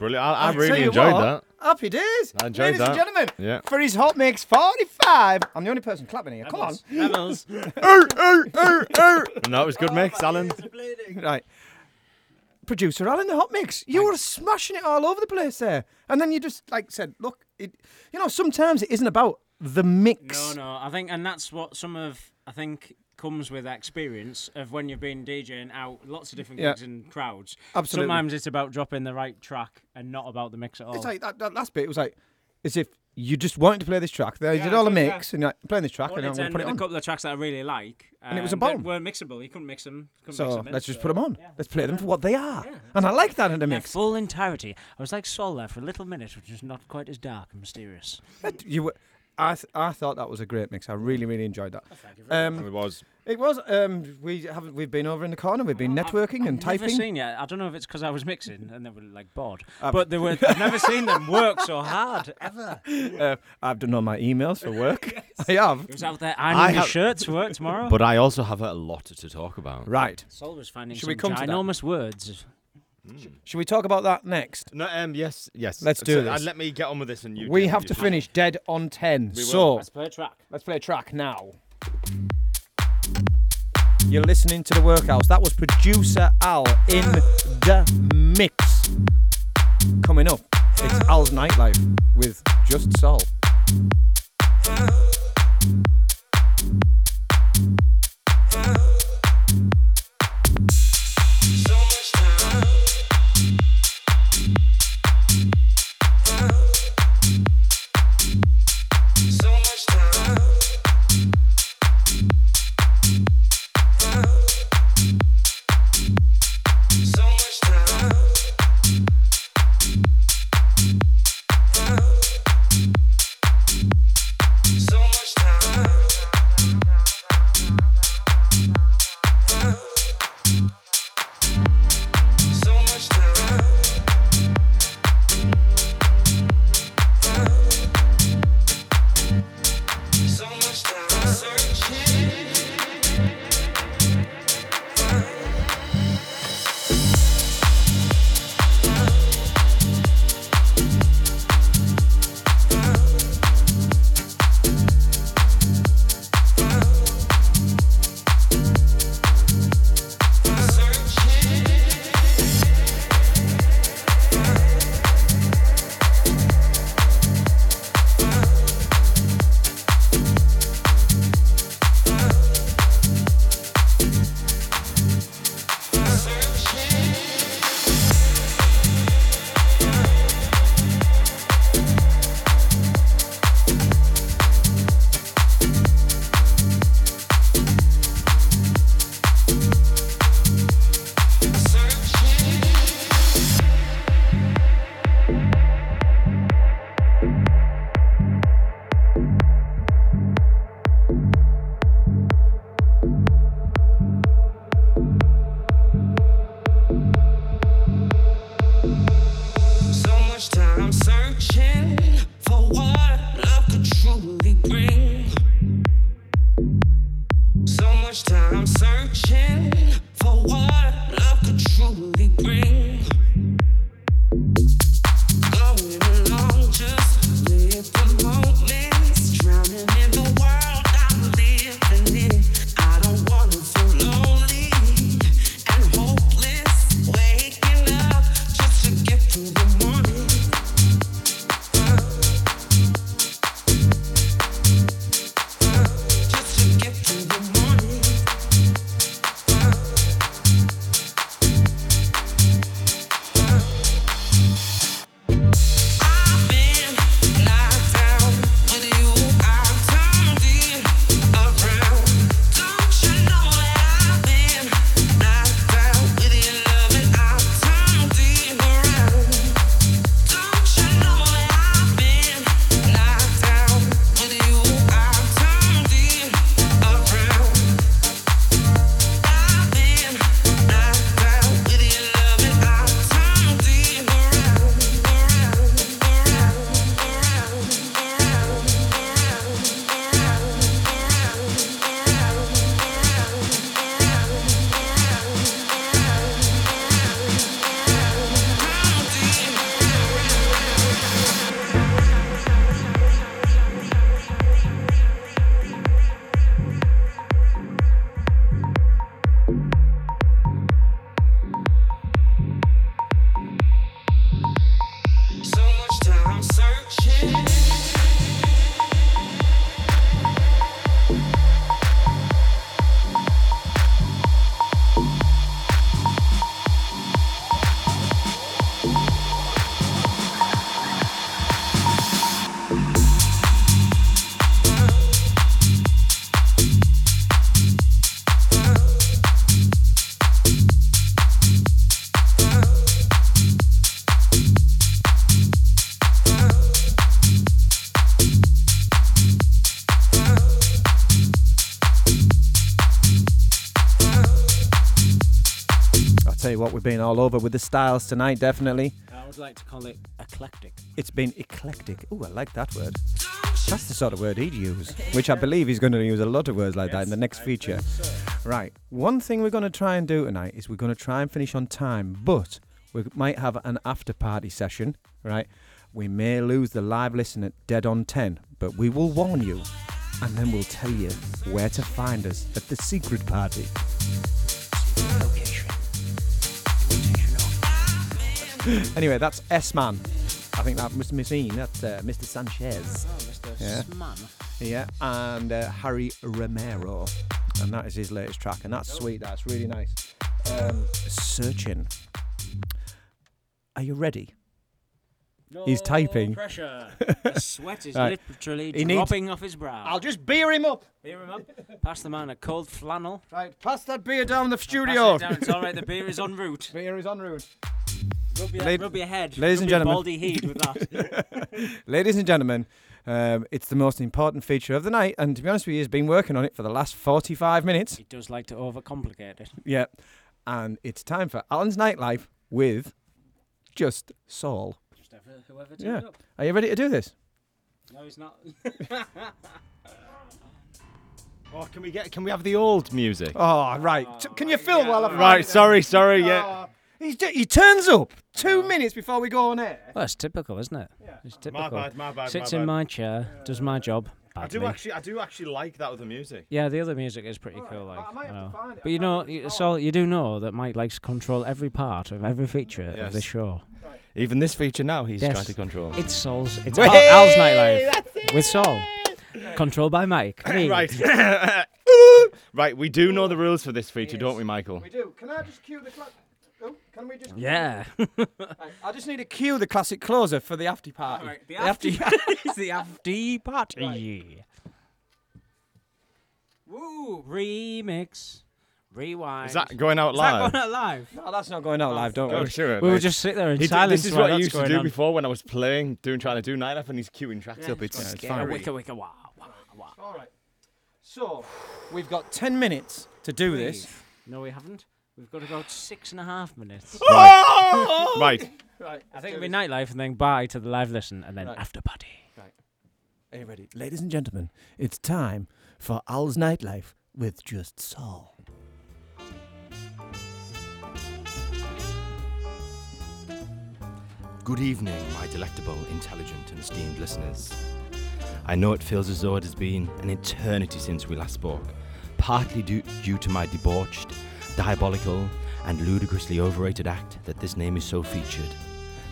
Brilliant. I, I I'll really enjoyed what, that. Happy days. I enjoyed Ladies that. and gentlemen, Yeah. for his Hot Mix 45. I'm the only person clapping here. Come on. Ooh. No, it was good mix, oh, Alan. Right. Producer Alan, the Hot Mix, you were smashing it all over the place there. And then you just like said, look, it, you know, sometimes it isn't about the mix. No, no. I think, and that's what some of I think comes with experience of when you've been DJing out lots of different Yeah. gigs and crowds. Absolutely. Sometimes it's about dropping the right track and not about the mix at all. It's like that, that last bit, it was like, as if you just wanted to play this track. They Yeah, did all the I did, yeah. mix, and you're like, playing this track, I and I'm going to to put it on. a couple of tracks that I really like, And it was a um, that bomb. weren't mixable. You couldn't mix them. Couldn't mix So them in, let's just so- put them on. Let's play them for what they are. And I like that in the Their mix. full entirety. I was like Sol there for a little minute, which is not quite as dark and mysterious. You were, I, th- I thought that was a great mix. I really, really enjoyed that. Um, It was. It was. Um, we haven't. we've been over in the corner. We've been networking and I've never typing. seen yet. I don't know if it's because I was mixing and they were like bored, I've- but they were. I've never seen them work so hard ever. Uh, I've done all my emails for work. I have. He was out there I ironing his have- shirt to work tomorrow. But I also have a lot to talk about. Right. Sol was finding Should some we come to that? ginormous words. Should we talk about that next? No, um, yes, yes. Let's do So, this. uh, let me get on with this, and you. we have to finish dead on ten. We will. so Let's play a track. let's play a track now. You're listening to the workhouse. That was producer Al in the mix. Coming up, it's Al's nightlife with Just Sol. What, we've been all over with the styles tonight, definitely. I would like to call it eclectic. It's been eclectic. Oh, I like that word. That's the sort of word he'd use, which I believe he's going to use a lot of words like that in the next feature. Right. One thing we're going to try and do tonight is we're going to try and finish on time, but we might have an after party session, right? We may lose the live listen at dead on 10, but we will warn you and then we'll tell you where to find us at the secret party. Anyway, that's S Man. I think that must mean that's uh, Mr. Sanchez. Oh, Mr. Yeah. Yeah, and uh, Harry Romero, and that is his latest track, and that's sweet. That's really nice. Um, searching. Are you ready? He's typing. Pressure. The sweat is Right. literally He needs- dropping off his brow. I'll just beer him up. Beer him up. Pass the man a cold flannel. Right, pass that beer down the Pass studio. it down. It's all right. The beer is en route. Beer is en route. Rub your, Lad- rub your head. Ladies Rub and your gentlemen. baldy head with that. Ladies and gentlemen, um, it's the most important feature of the night, and to be honest with you, he's been working on it for the last 45 minutes. he does like to overcomplicate it. Yeah, and it's time for Alan's Nightlife with just Saul. Just have whoever turns Yeah. up. Are you ready to do this? No, he's not. Oh, can we get? Can we have the old music? Oh, right. Oh, T- Can you film while I'm Right. Sorry. Sorry. Yeah. Oh, he's d- he turns up two minutes before we go on air. Well, it's typical, isn't it? Yeah. It's typical. My bad, my bad, Sits my in bad. my chair, does my job. I do actually. I do actually like that other music. Yeah, the other music is pretty cool. Like, I might have to know. find it. but you know, you, so you do know that Mike likes to control every part of every feature Yes. of this show. Even this feature now, he's Yes. trying to control. It's Saul's. It's Way, Al, Al's nightlife with Saul, controlled by Mike. Me. right. right. We do know the rules for this feature, don't we, Michael? We do. Can I just cue the cla- Oh, can we just? Yeah. Right, I just need to cue the classic closer for the after party. the after it's the after party. Woo! Remix. Rewind. Is that going out Is that live? going out live? No, that's not going out live. Don't Oh, worry. sure. We would mate. just sit there in He did- silence. This is while what I that's used to going do on. before when I was playing, doing trying to do nightlife, and he's queuing tracks up. It's Yeah, it's scary. Wicka, wicka, wah, wah, wah. All right. So we've got ten minutes to do this. No, we haven't. We've got about six and a half minutes. Right. right. Right. I think it'll be nightlife and then bye to the live listen and then Right. after party. Right. Are you ready, ladies and gentlemen? It's time for Al's nightlife with just Saul. Good evening, my delectable, intelligent, and esteemed listeners. I know it feels as though it has been an eternity since we last spoke, partly due, due to my debauched, diabolical, and ludicrously overrated act that this name is so featured.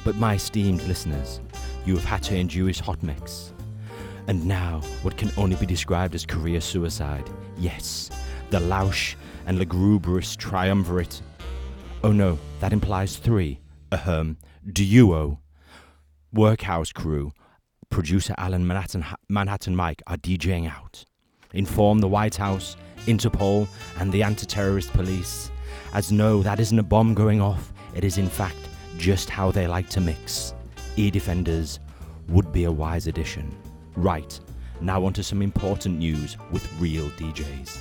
But my esteemed listeners, you have had to endure his hot mix. And now, what can only be described as career suicide. Yes, the Lausch and lugubrious triumvirate. Oh no, that implies three. Ahem, duo. Workhouse crew, producer Alan Manhattan, Manhattan Mike are DJing out. Inform the White House, Interpol, and the anti terrorist police. As no, that isn't a bomb going off, it is in fact just how they like to mix. E Defenders would be a wise addition. Right, now on to some important news with real DJs.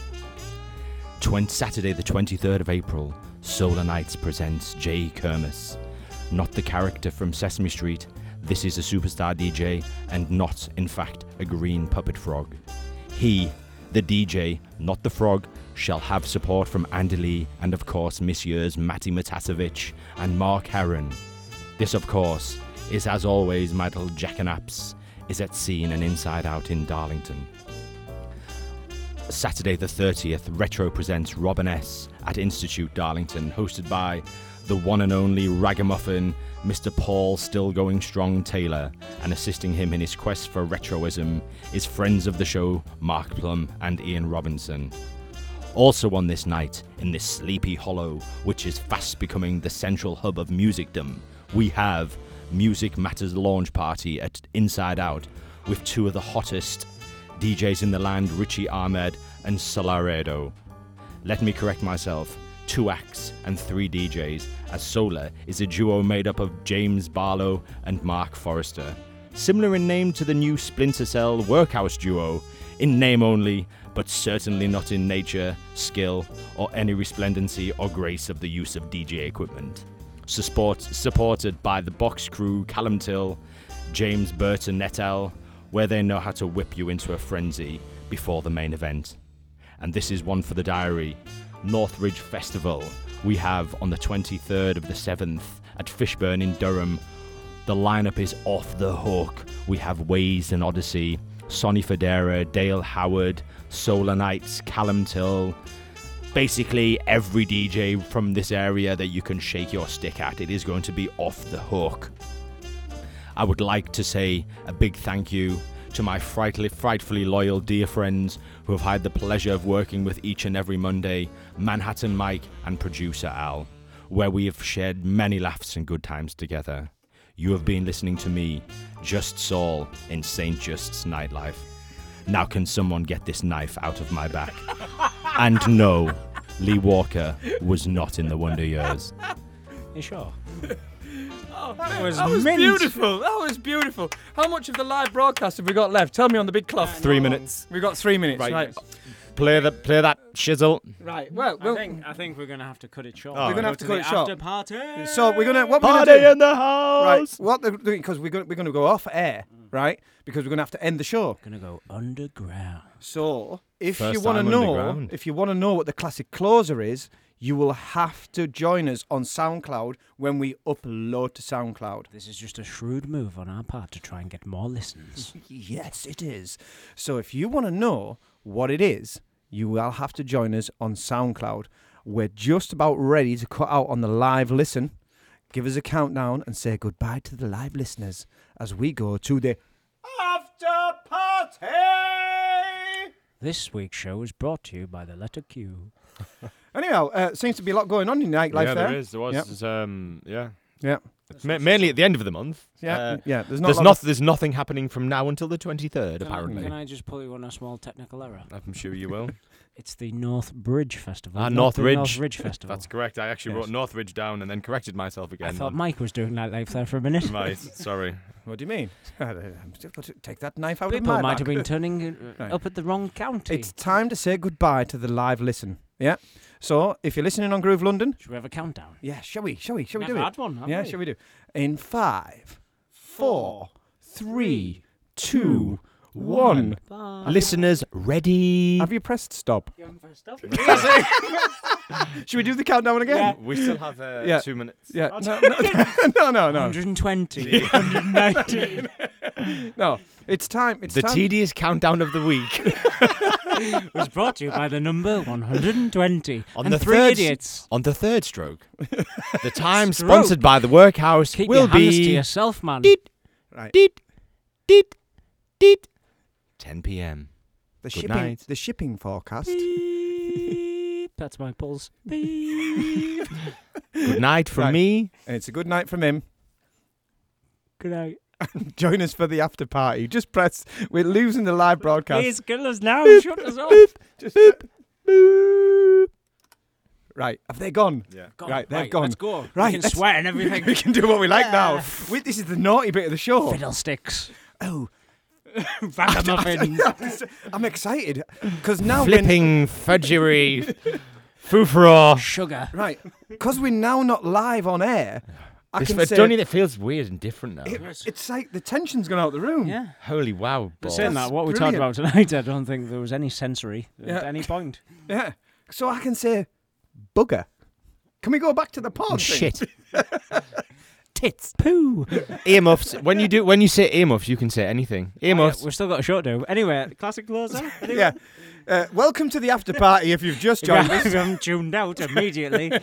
20, Saturday, the 23rd of April, Solar Nights presents Jay Kermis. Not the character from Sesame Street, this is a superstar DJ and not, in fact, a green puppet frog. He, the DJ, not the frog, shall have support from Andy Lee and, of course, Messieurs Matty Matasevich and Mark Heron. This, of course, is as always my little jackanapes is at scene and inside out in Darlington. Saturday the 30th, Retro presents Robin S. at Institute Darlington, hosted by the one and only ragamuffin Mr. Paul Still Going Strong Taylor, and assisting him in his quest for retroism is friends of the show Mark Plum and Ian Robinson. Also on this night, in this sleepy hollow, which is fast becoming the central hub of musicdom, we have Music Matters launch party at Inside Out with two of the hottest DJs in the land, Richy Ahmed and Solardo. Let me correct myself two acts and three DJs, as Solar is a duo made up of James Barlow and Mark Forrester. Similar in name to the new Splinter Cell Workhouse duo, in name only, but certainly not in nature, skill, or any resplendency or grace of the use of DJ equipment. Support, supported by the box crew Callum Till, James Burton Netel, where they know how to whip you into a frenzy before the main event. And this is one for the diary. Northridge Festival. We have on the 23rd of the 7th at Fishburn in Durham. The lineup is off the hook. We have Waze and Odyssey, Sonny Fodera, Dale Howard, Solar Knights, Callum Till, basically every DJ from this area that you can shake your stick at. It is going to be off the hook. I would like to say a big thank you to my frightfully, frightfully loyal dear friends who have had the pleasure of working with each and every Monday Manhattan Mike and producer Al, where we have shared many laughs and good times together. You have been listening to me, Just Saul, in St. Just's Nightlife. Now, can someone get this knife out of my back? and no, Lee Walker was not in the Wonder Years. You sure? That was that was mint. beautiful. That was beautiful. How much of the live broadcast have we got left? Tell me on the big cloth. Three minutes. We've got three minutes. Right. Right. Play the play that shizzle. Right. Well, I think I think we're gonna have to cut it short. Oh, we're gonna have to cut it short. After party. So we're gonna what we're Party gonna do? in the house. Right. What they're doing because we're gonna we're gonna go off air, mm. right? Because we're gonna have to end the show. Gonna go underground. So if First you want to know, if you want to know what the classic closer is, you will have to join us on SoundCloud when we upload to SoundCloud. This is just a shrewd move on our part to try and get more listens. Yes, it is. So if you want to know what it is, you will have to join us on SoundCloud. We're just about ready to cut out on the live listen. Give us a countdown and say goodbye to the live listeners as we go to the after party. This week's show is brought to you by the letter Q. Anyhow, uh, seems to be a lot going on in nightlife yeah, there. there is. There was. Yep. Um, yeah. Yeah. Ma- mainly at the end of the month. Yeah, Uh, yeah. There's not. There's not. of- There's nothing happening from now until the 23rd. Can I, Apparently. can I just pull you on a small technical error? I'm sure you will. It's the North Bridge Festival. Ah, not North the Ridge. North Ridge Festival. That's correct. I actually Yes. wrote Northridge down and then corrected myself again. I thought on- Mike was doing nightlife there for a minute. Right. Sorry. What do you mean? I'm still got to take that knife out of People my might back. have been turning uh, Right. up at the wrong county. It's time to say goodbye to the live listen. Yeah. So if you're listening on Groove London, Should we have a countdown? yeah, shall we? Shall we? Shall we Never do had it? one, have yeah, we? shall we do? In five, four, three, two, one. Bye. Listeners, ready? Have you pressed stop? You haven't pressed stop? Should we do the countdown again? We still have uh, Yeah. two minutes. Yeah. No, no, no, no, no. 120, 119. No. It's time. It's The time. tedious countdown of the week. was brought to you by the number 120. On and the three third idiots. On the third stroke. the time Stroke. sponsored by the Workhouse Keep will your hands to be yourself, man. Deet, Right. deet, deet, deet. 10 p.m. The Good shipping. night. The shipping forecast. Beep. That's my pulse. Beep. Good night from Right. me. And it's a good night from him. Good night. Join us for the after party. Just press. We're losing the live broadcast. Please kill us now. Shut us off. Just Right, have they gone? Yeah. Go on, Right, they've right, gone. Let's go. Right, we can let's- swear and everything. we can do what we like now. Yeah. We, this is the naughty bit of the show. Fiddlesticks. Oh, Vagamuffins. I'm excited because now we're Flipping fudgery. Foofra. Sugar. right because we're now not live on air. I This, can it's say only that feels weird and different now. it- it's like the tension's gone out the room. Yeah. Holy wow. But balls. saying that, what we talked about tonight, I don't think there was any sensory Yeah. at any point. Yeah. So I can say bugger. Can we go back to the pod? Oh, thing? Shit. Tits. Poo. Earmuffs. When you do, when you say earmuffs, you can say anything. Earmuffs. We've still got a short to do. Anyway, classic closer. Anyway, Yeah. Uh, welcome to the after party if you've just If you joined us. haven't tuned out immediately.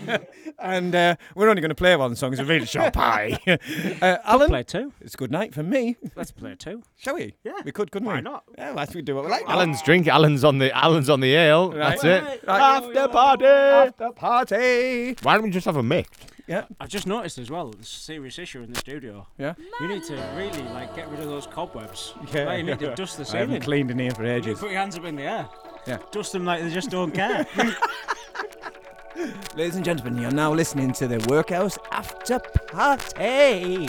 And uh, we're only going to play one song. It's a really short party. uh, Alan, play two. it's good night for me. Let's play two. Shall we? Yeah. We could, couldn't Why we? not? Yeah, well, we do what we like. Alan's drink. Alan's on the. Alan's on the ale. Right. That's it. Right. After party. After party. Why don't we just have a mix? Yeah. I've just noticed as well, there's a serious issue in the studio. Yeah. You need to really like get rid of those cobwebs. Yeah. Like, you need to dust the I haven't ceiling. cleaned in here for You ages. put your hands up in the air. Yeah. Dust them like they just don't care. Ladies and gentlemen, you're now listening to the Workhouse After Party.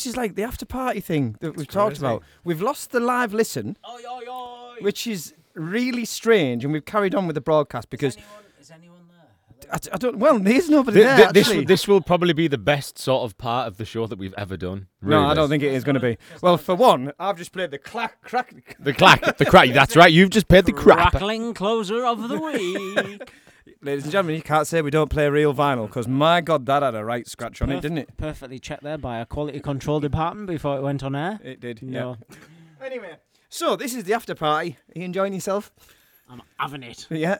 This is like the after party thing that we've talked crazy. about. We've lost the live listen, which is really strange, and we've carried on with the broadcast because Is anyone I, I don't. Well, there's nobody Th- there. th- this, actually. this will probably be the best sort of part of the show that we've ever done. no, I don't think it is going to be. Well, for one, I've just played the clack crack. The clack, the crack. That's right. You've just played the crap. Crackling closer of the week. Ladies and gentlemen, you can't say we don't play real vinyl because my God, that had a right scratch on it, didn't it? Perfectly checked there by a quality control department before it went on air. It did. No. Yeah. Anyway, so this is the after party. Are you enjoying yourself? I'm having it. Yeah.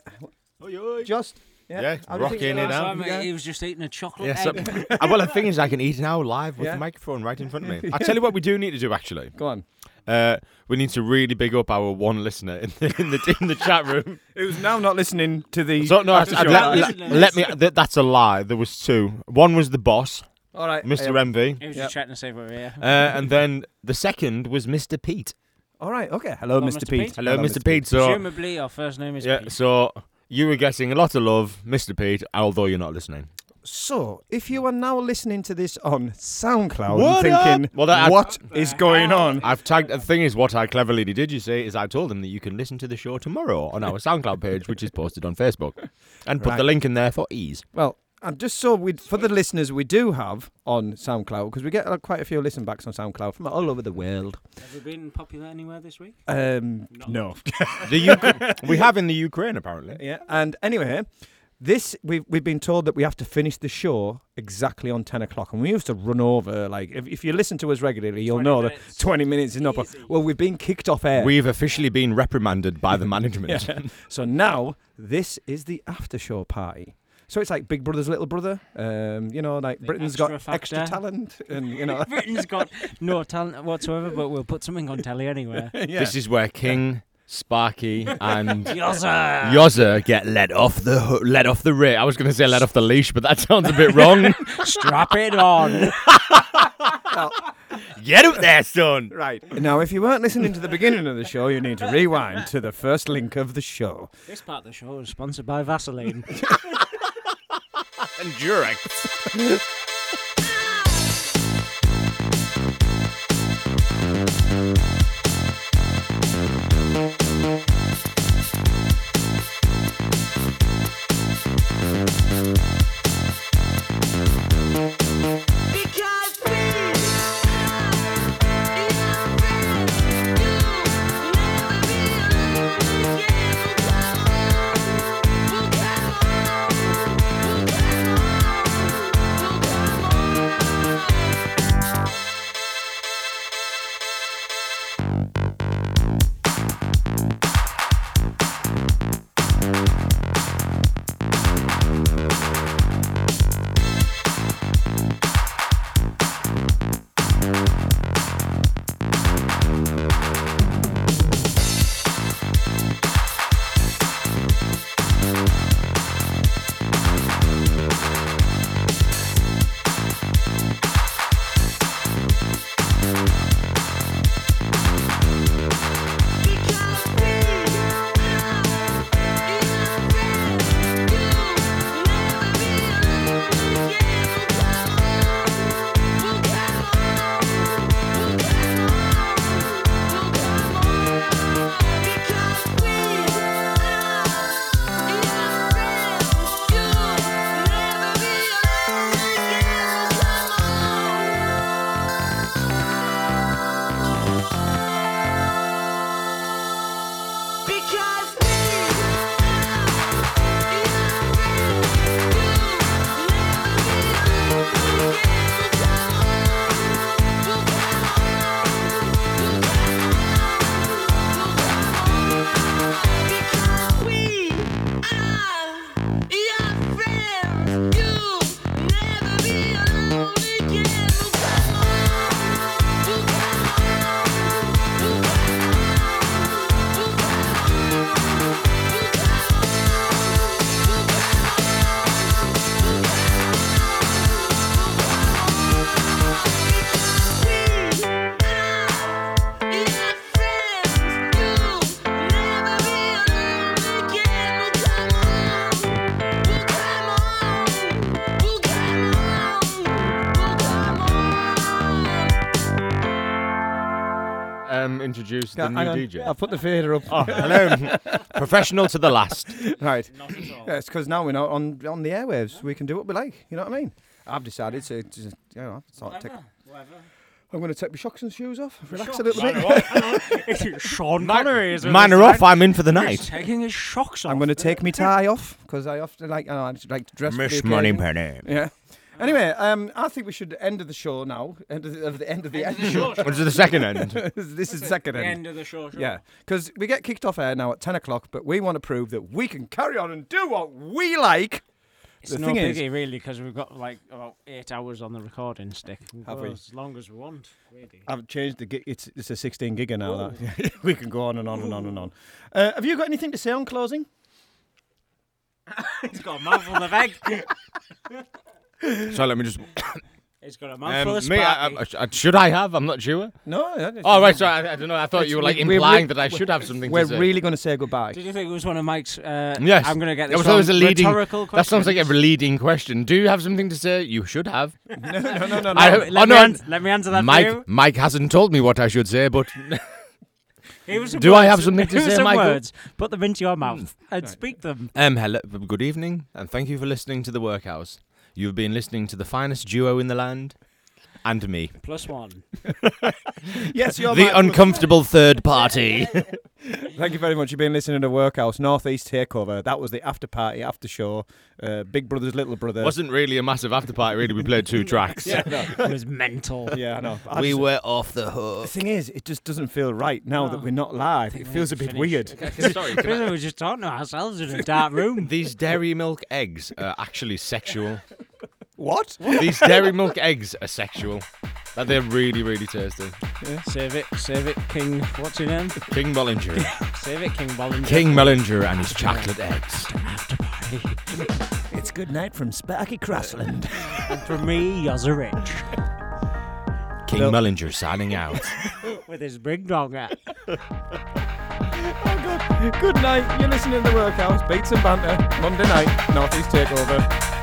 Just. Yeah. Yeah, How do rocking it out. time Yeah. He was just eating a chocolate Yeah, so, egg. well, the thing is, I can eat now live with Yeah. the microphone right in front of me. I tell you what, we do need to do actually. Go on. Uh, we need to really big up our one listener in the in the, in the chat room. Who's now not listening to the. So no, I- I- let, let- let me. Th- that's a lie. There was two. One was the boss, All right. Mr. yeah. MV, He was Yep. just checking to see if we were here. uh, and then the second was Mr. Pete. All right. Okay. Hello, Hello, Mr. Mr. Pete. Pete. Hello, Mr. Pete. So Presumably, our first name is yeah, Pete. so you were getting a lot of love, Mr. Pete, although you're not listening. So, if you are now listening to this on SoundCloud What and thinking, Well, that- what is going on? I've tagged. The thing is, what I cleverly did, you see, is I told them that you can listen to the show tomorrow on our SoundCloud page, which is posted on Facebook, and put the link in there for ease. Well, and just so we, for the listeners we do have on SoundCloud, because we get uh, quite a few listen backs on SoundCloud from all over the world. Have we been popular anywhere this week? Um, no. The Uk- we have in the Ukraine apparently. yeah. And anyway, this we've we've been told that we have to finish the show exactly on ten o'clock, and we used to run over. Like, if, if you listen to us regularly, you'll 20 know that twenty minutes is not. Well, we've been kicked off air. We've officially been reprimanded by the management. Yeah. So now this is the after show party. So it's like Big Brother's little brother. Um, you know, like Britain's got extra extra talent, and you know, Britain's got no talent whatsoever, but we'll put something on telly anyway. yeah. This is where King, Sparky, and Yozza! Yozza get let off the ho- let off the ra I was going to say let off the leash, but that sounds a bit wrong. Strap it on. get up there, son. right. Now, if you weren't listening to the beginning of the show, you need to rewind to the first link of the show. This part of the show is sponsored by Vaseline. And Durex. Introduce the new on, DJ? I'll put the fader up. Oh, hello. Professional to the last. Right. Yeah, it's because now we're not on on the airwaves. We can do what we like. You know what I mean? I've decided to, to you know, sort of take, I'm going to take my shocks and shoes off, relax a little bit. Sean Connery is Mine are off. I'm in for the night. taking his shocks off. I'm going to take my tie off because I often like, I, know, I like to dress. for the Miss occasion. Moneypenny. Yeah. Anyway, um, I think we should end of the show now. End of the, of the end of the end. show. Which is the second end. this is the second The end. end of the show, show. Yeah, because we get kicked off air now at ten o'clock, but we want to prove that we can carry on and do what we like. It's the no thing biggie, is, really, because we've got like about eight hours on the recording stick. We Have go we? As long as we want, really. I've changed the gig. It's it's a 16 gigger now. That. we can go on and on and on and on. Uh, have you got anything to say on closing? He's got a mouthful of egg. So let me just. He's got a Um, mouthful of me, I, I, I- should I have? I'm not sure. No. I- Oh right, so I, I don't know. I thought you were like We're- we're implying that I should have something to say. We're to really going to say goodbye. Did you think it was one of Mike's? Uh, Yes. I'm going to get this was, that was a leading. rhetorical That sounds like a leading question. Do you have something to say? You should have. no, no, no, no. I, no. oh, Let, no, me let me answer that for Mike. you. Mike hasn't told me what I should say, but Here are some Do I have something to say, some Michael? words. Put them into your mouth and speak them. um, hello, good evening, and thank you for listening to the Workhouse. You've been listening to the finest duo in the land, and me, Plus one. yes, you're the uncomfortable third party. Thank you very much. You've been listening to Workhouse Northeast Takeover. That was the after party, after show. Uh, Big Brother's Little Brother. Wasn't really a massive after party. Really, we played two tracks. Yeah, no. It was mental. Yeah, I know. I we just- were off the hook. The thing is, it just doesn't feel right now that we're not live. It feels a bit Finish. weird. Sorry, can I- we were just talking to ourselves in a dark room. These dairy milk eggs are actually sexual. What? These dairy milk eggs are sexual. But they're really, really tasty. Save it, save it, King. What's your name? King Bollinger. Save it, King Bollinger. King Mellinger and his chocolate eggs. It's good night from Sparky Crossland. And for me, Yozza Rich. King No. Mellinger signing out. With his big dog hat. oh, good. Good night. You're listening to the Workhouse. Beats and banter. Monday night. Northeast Takeover.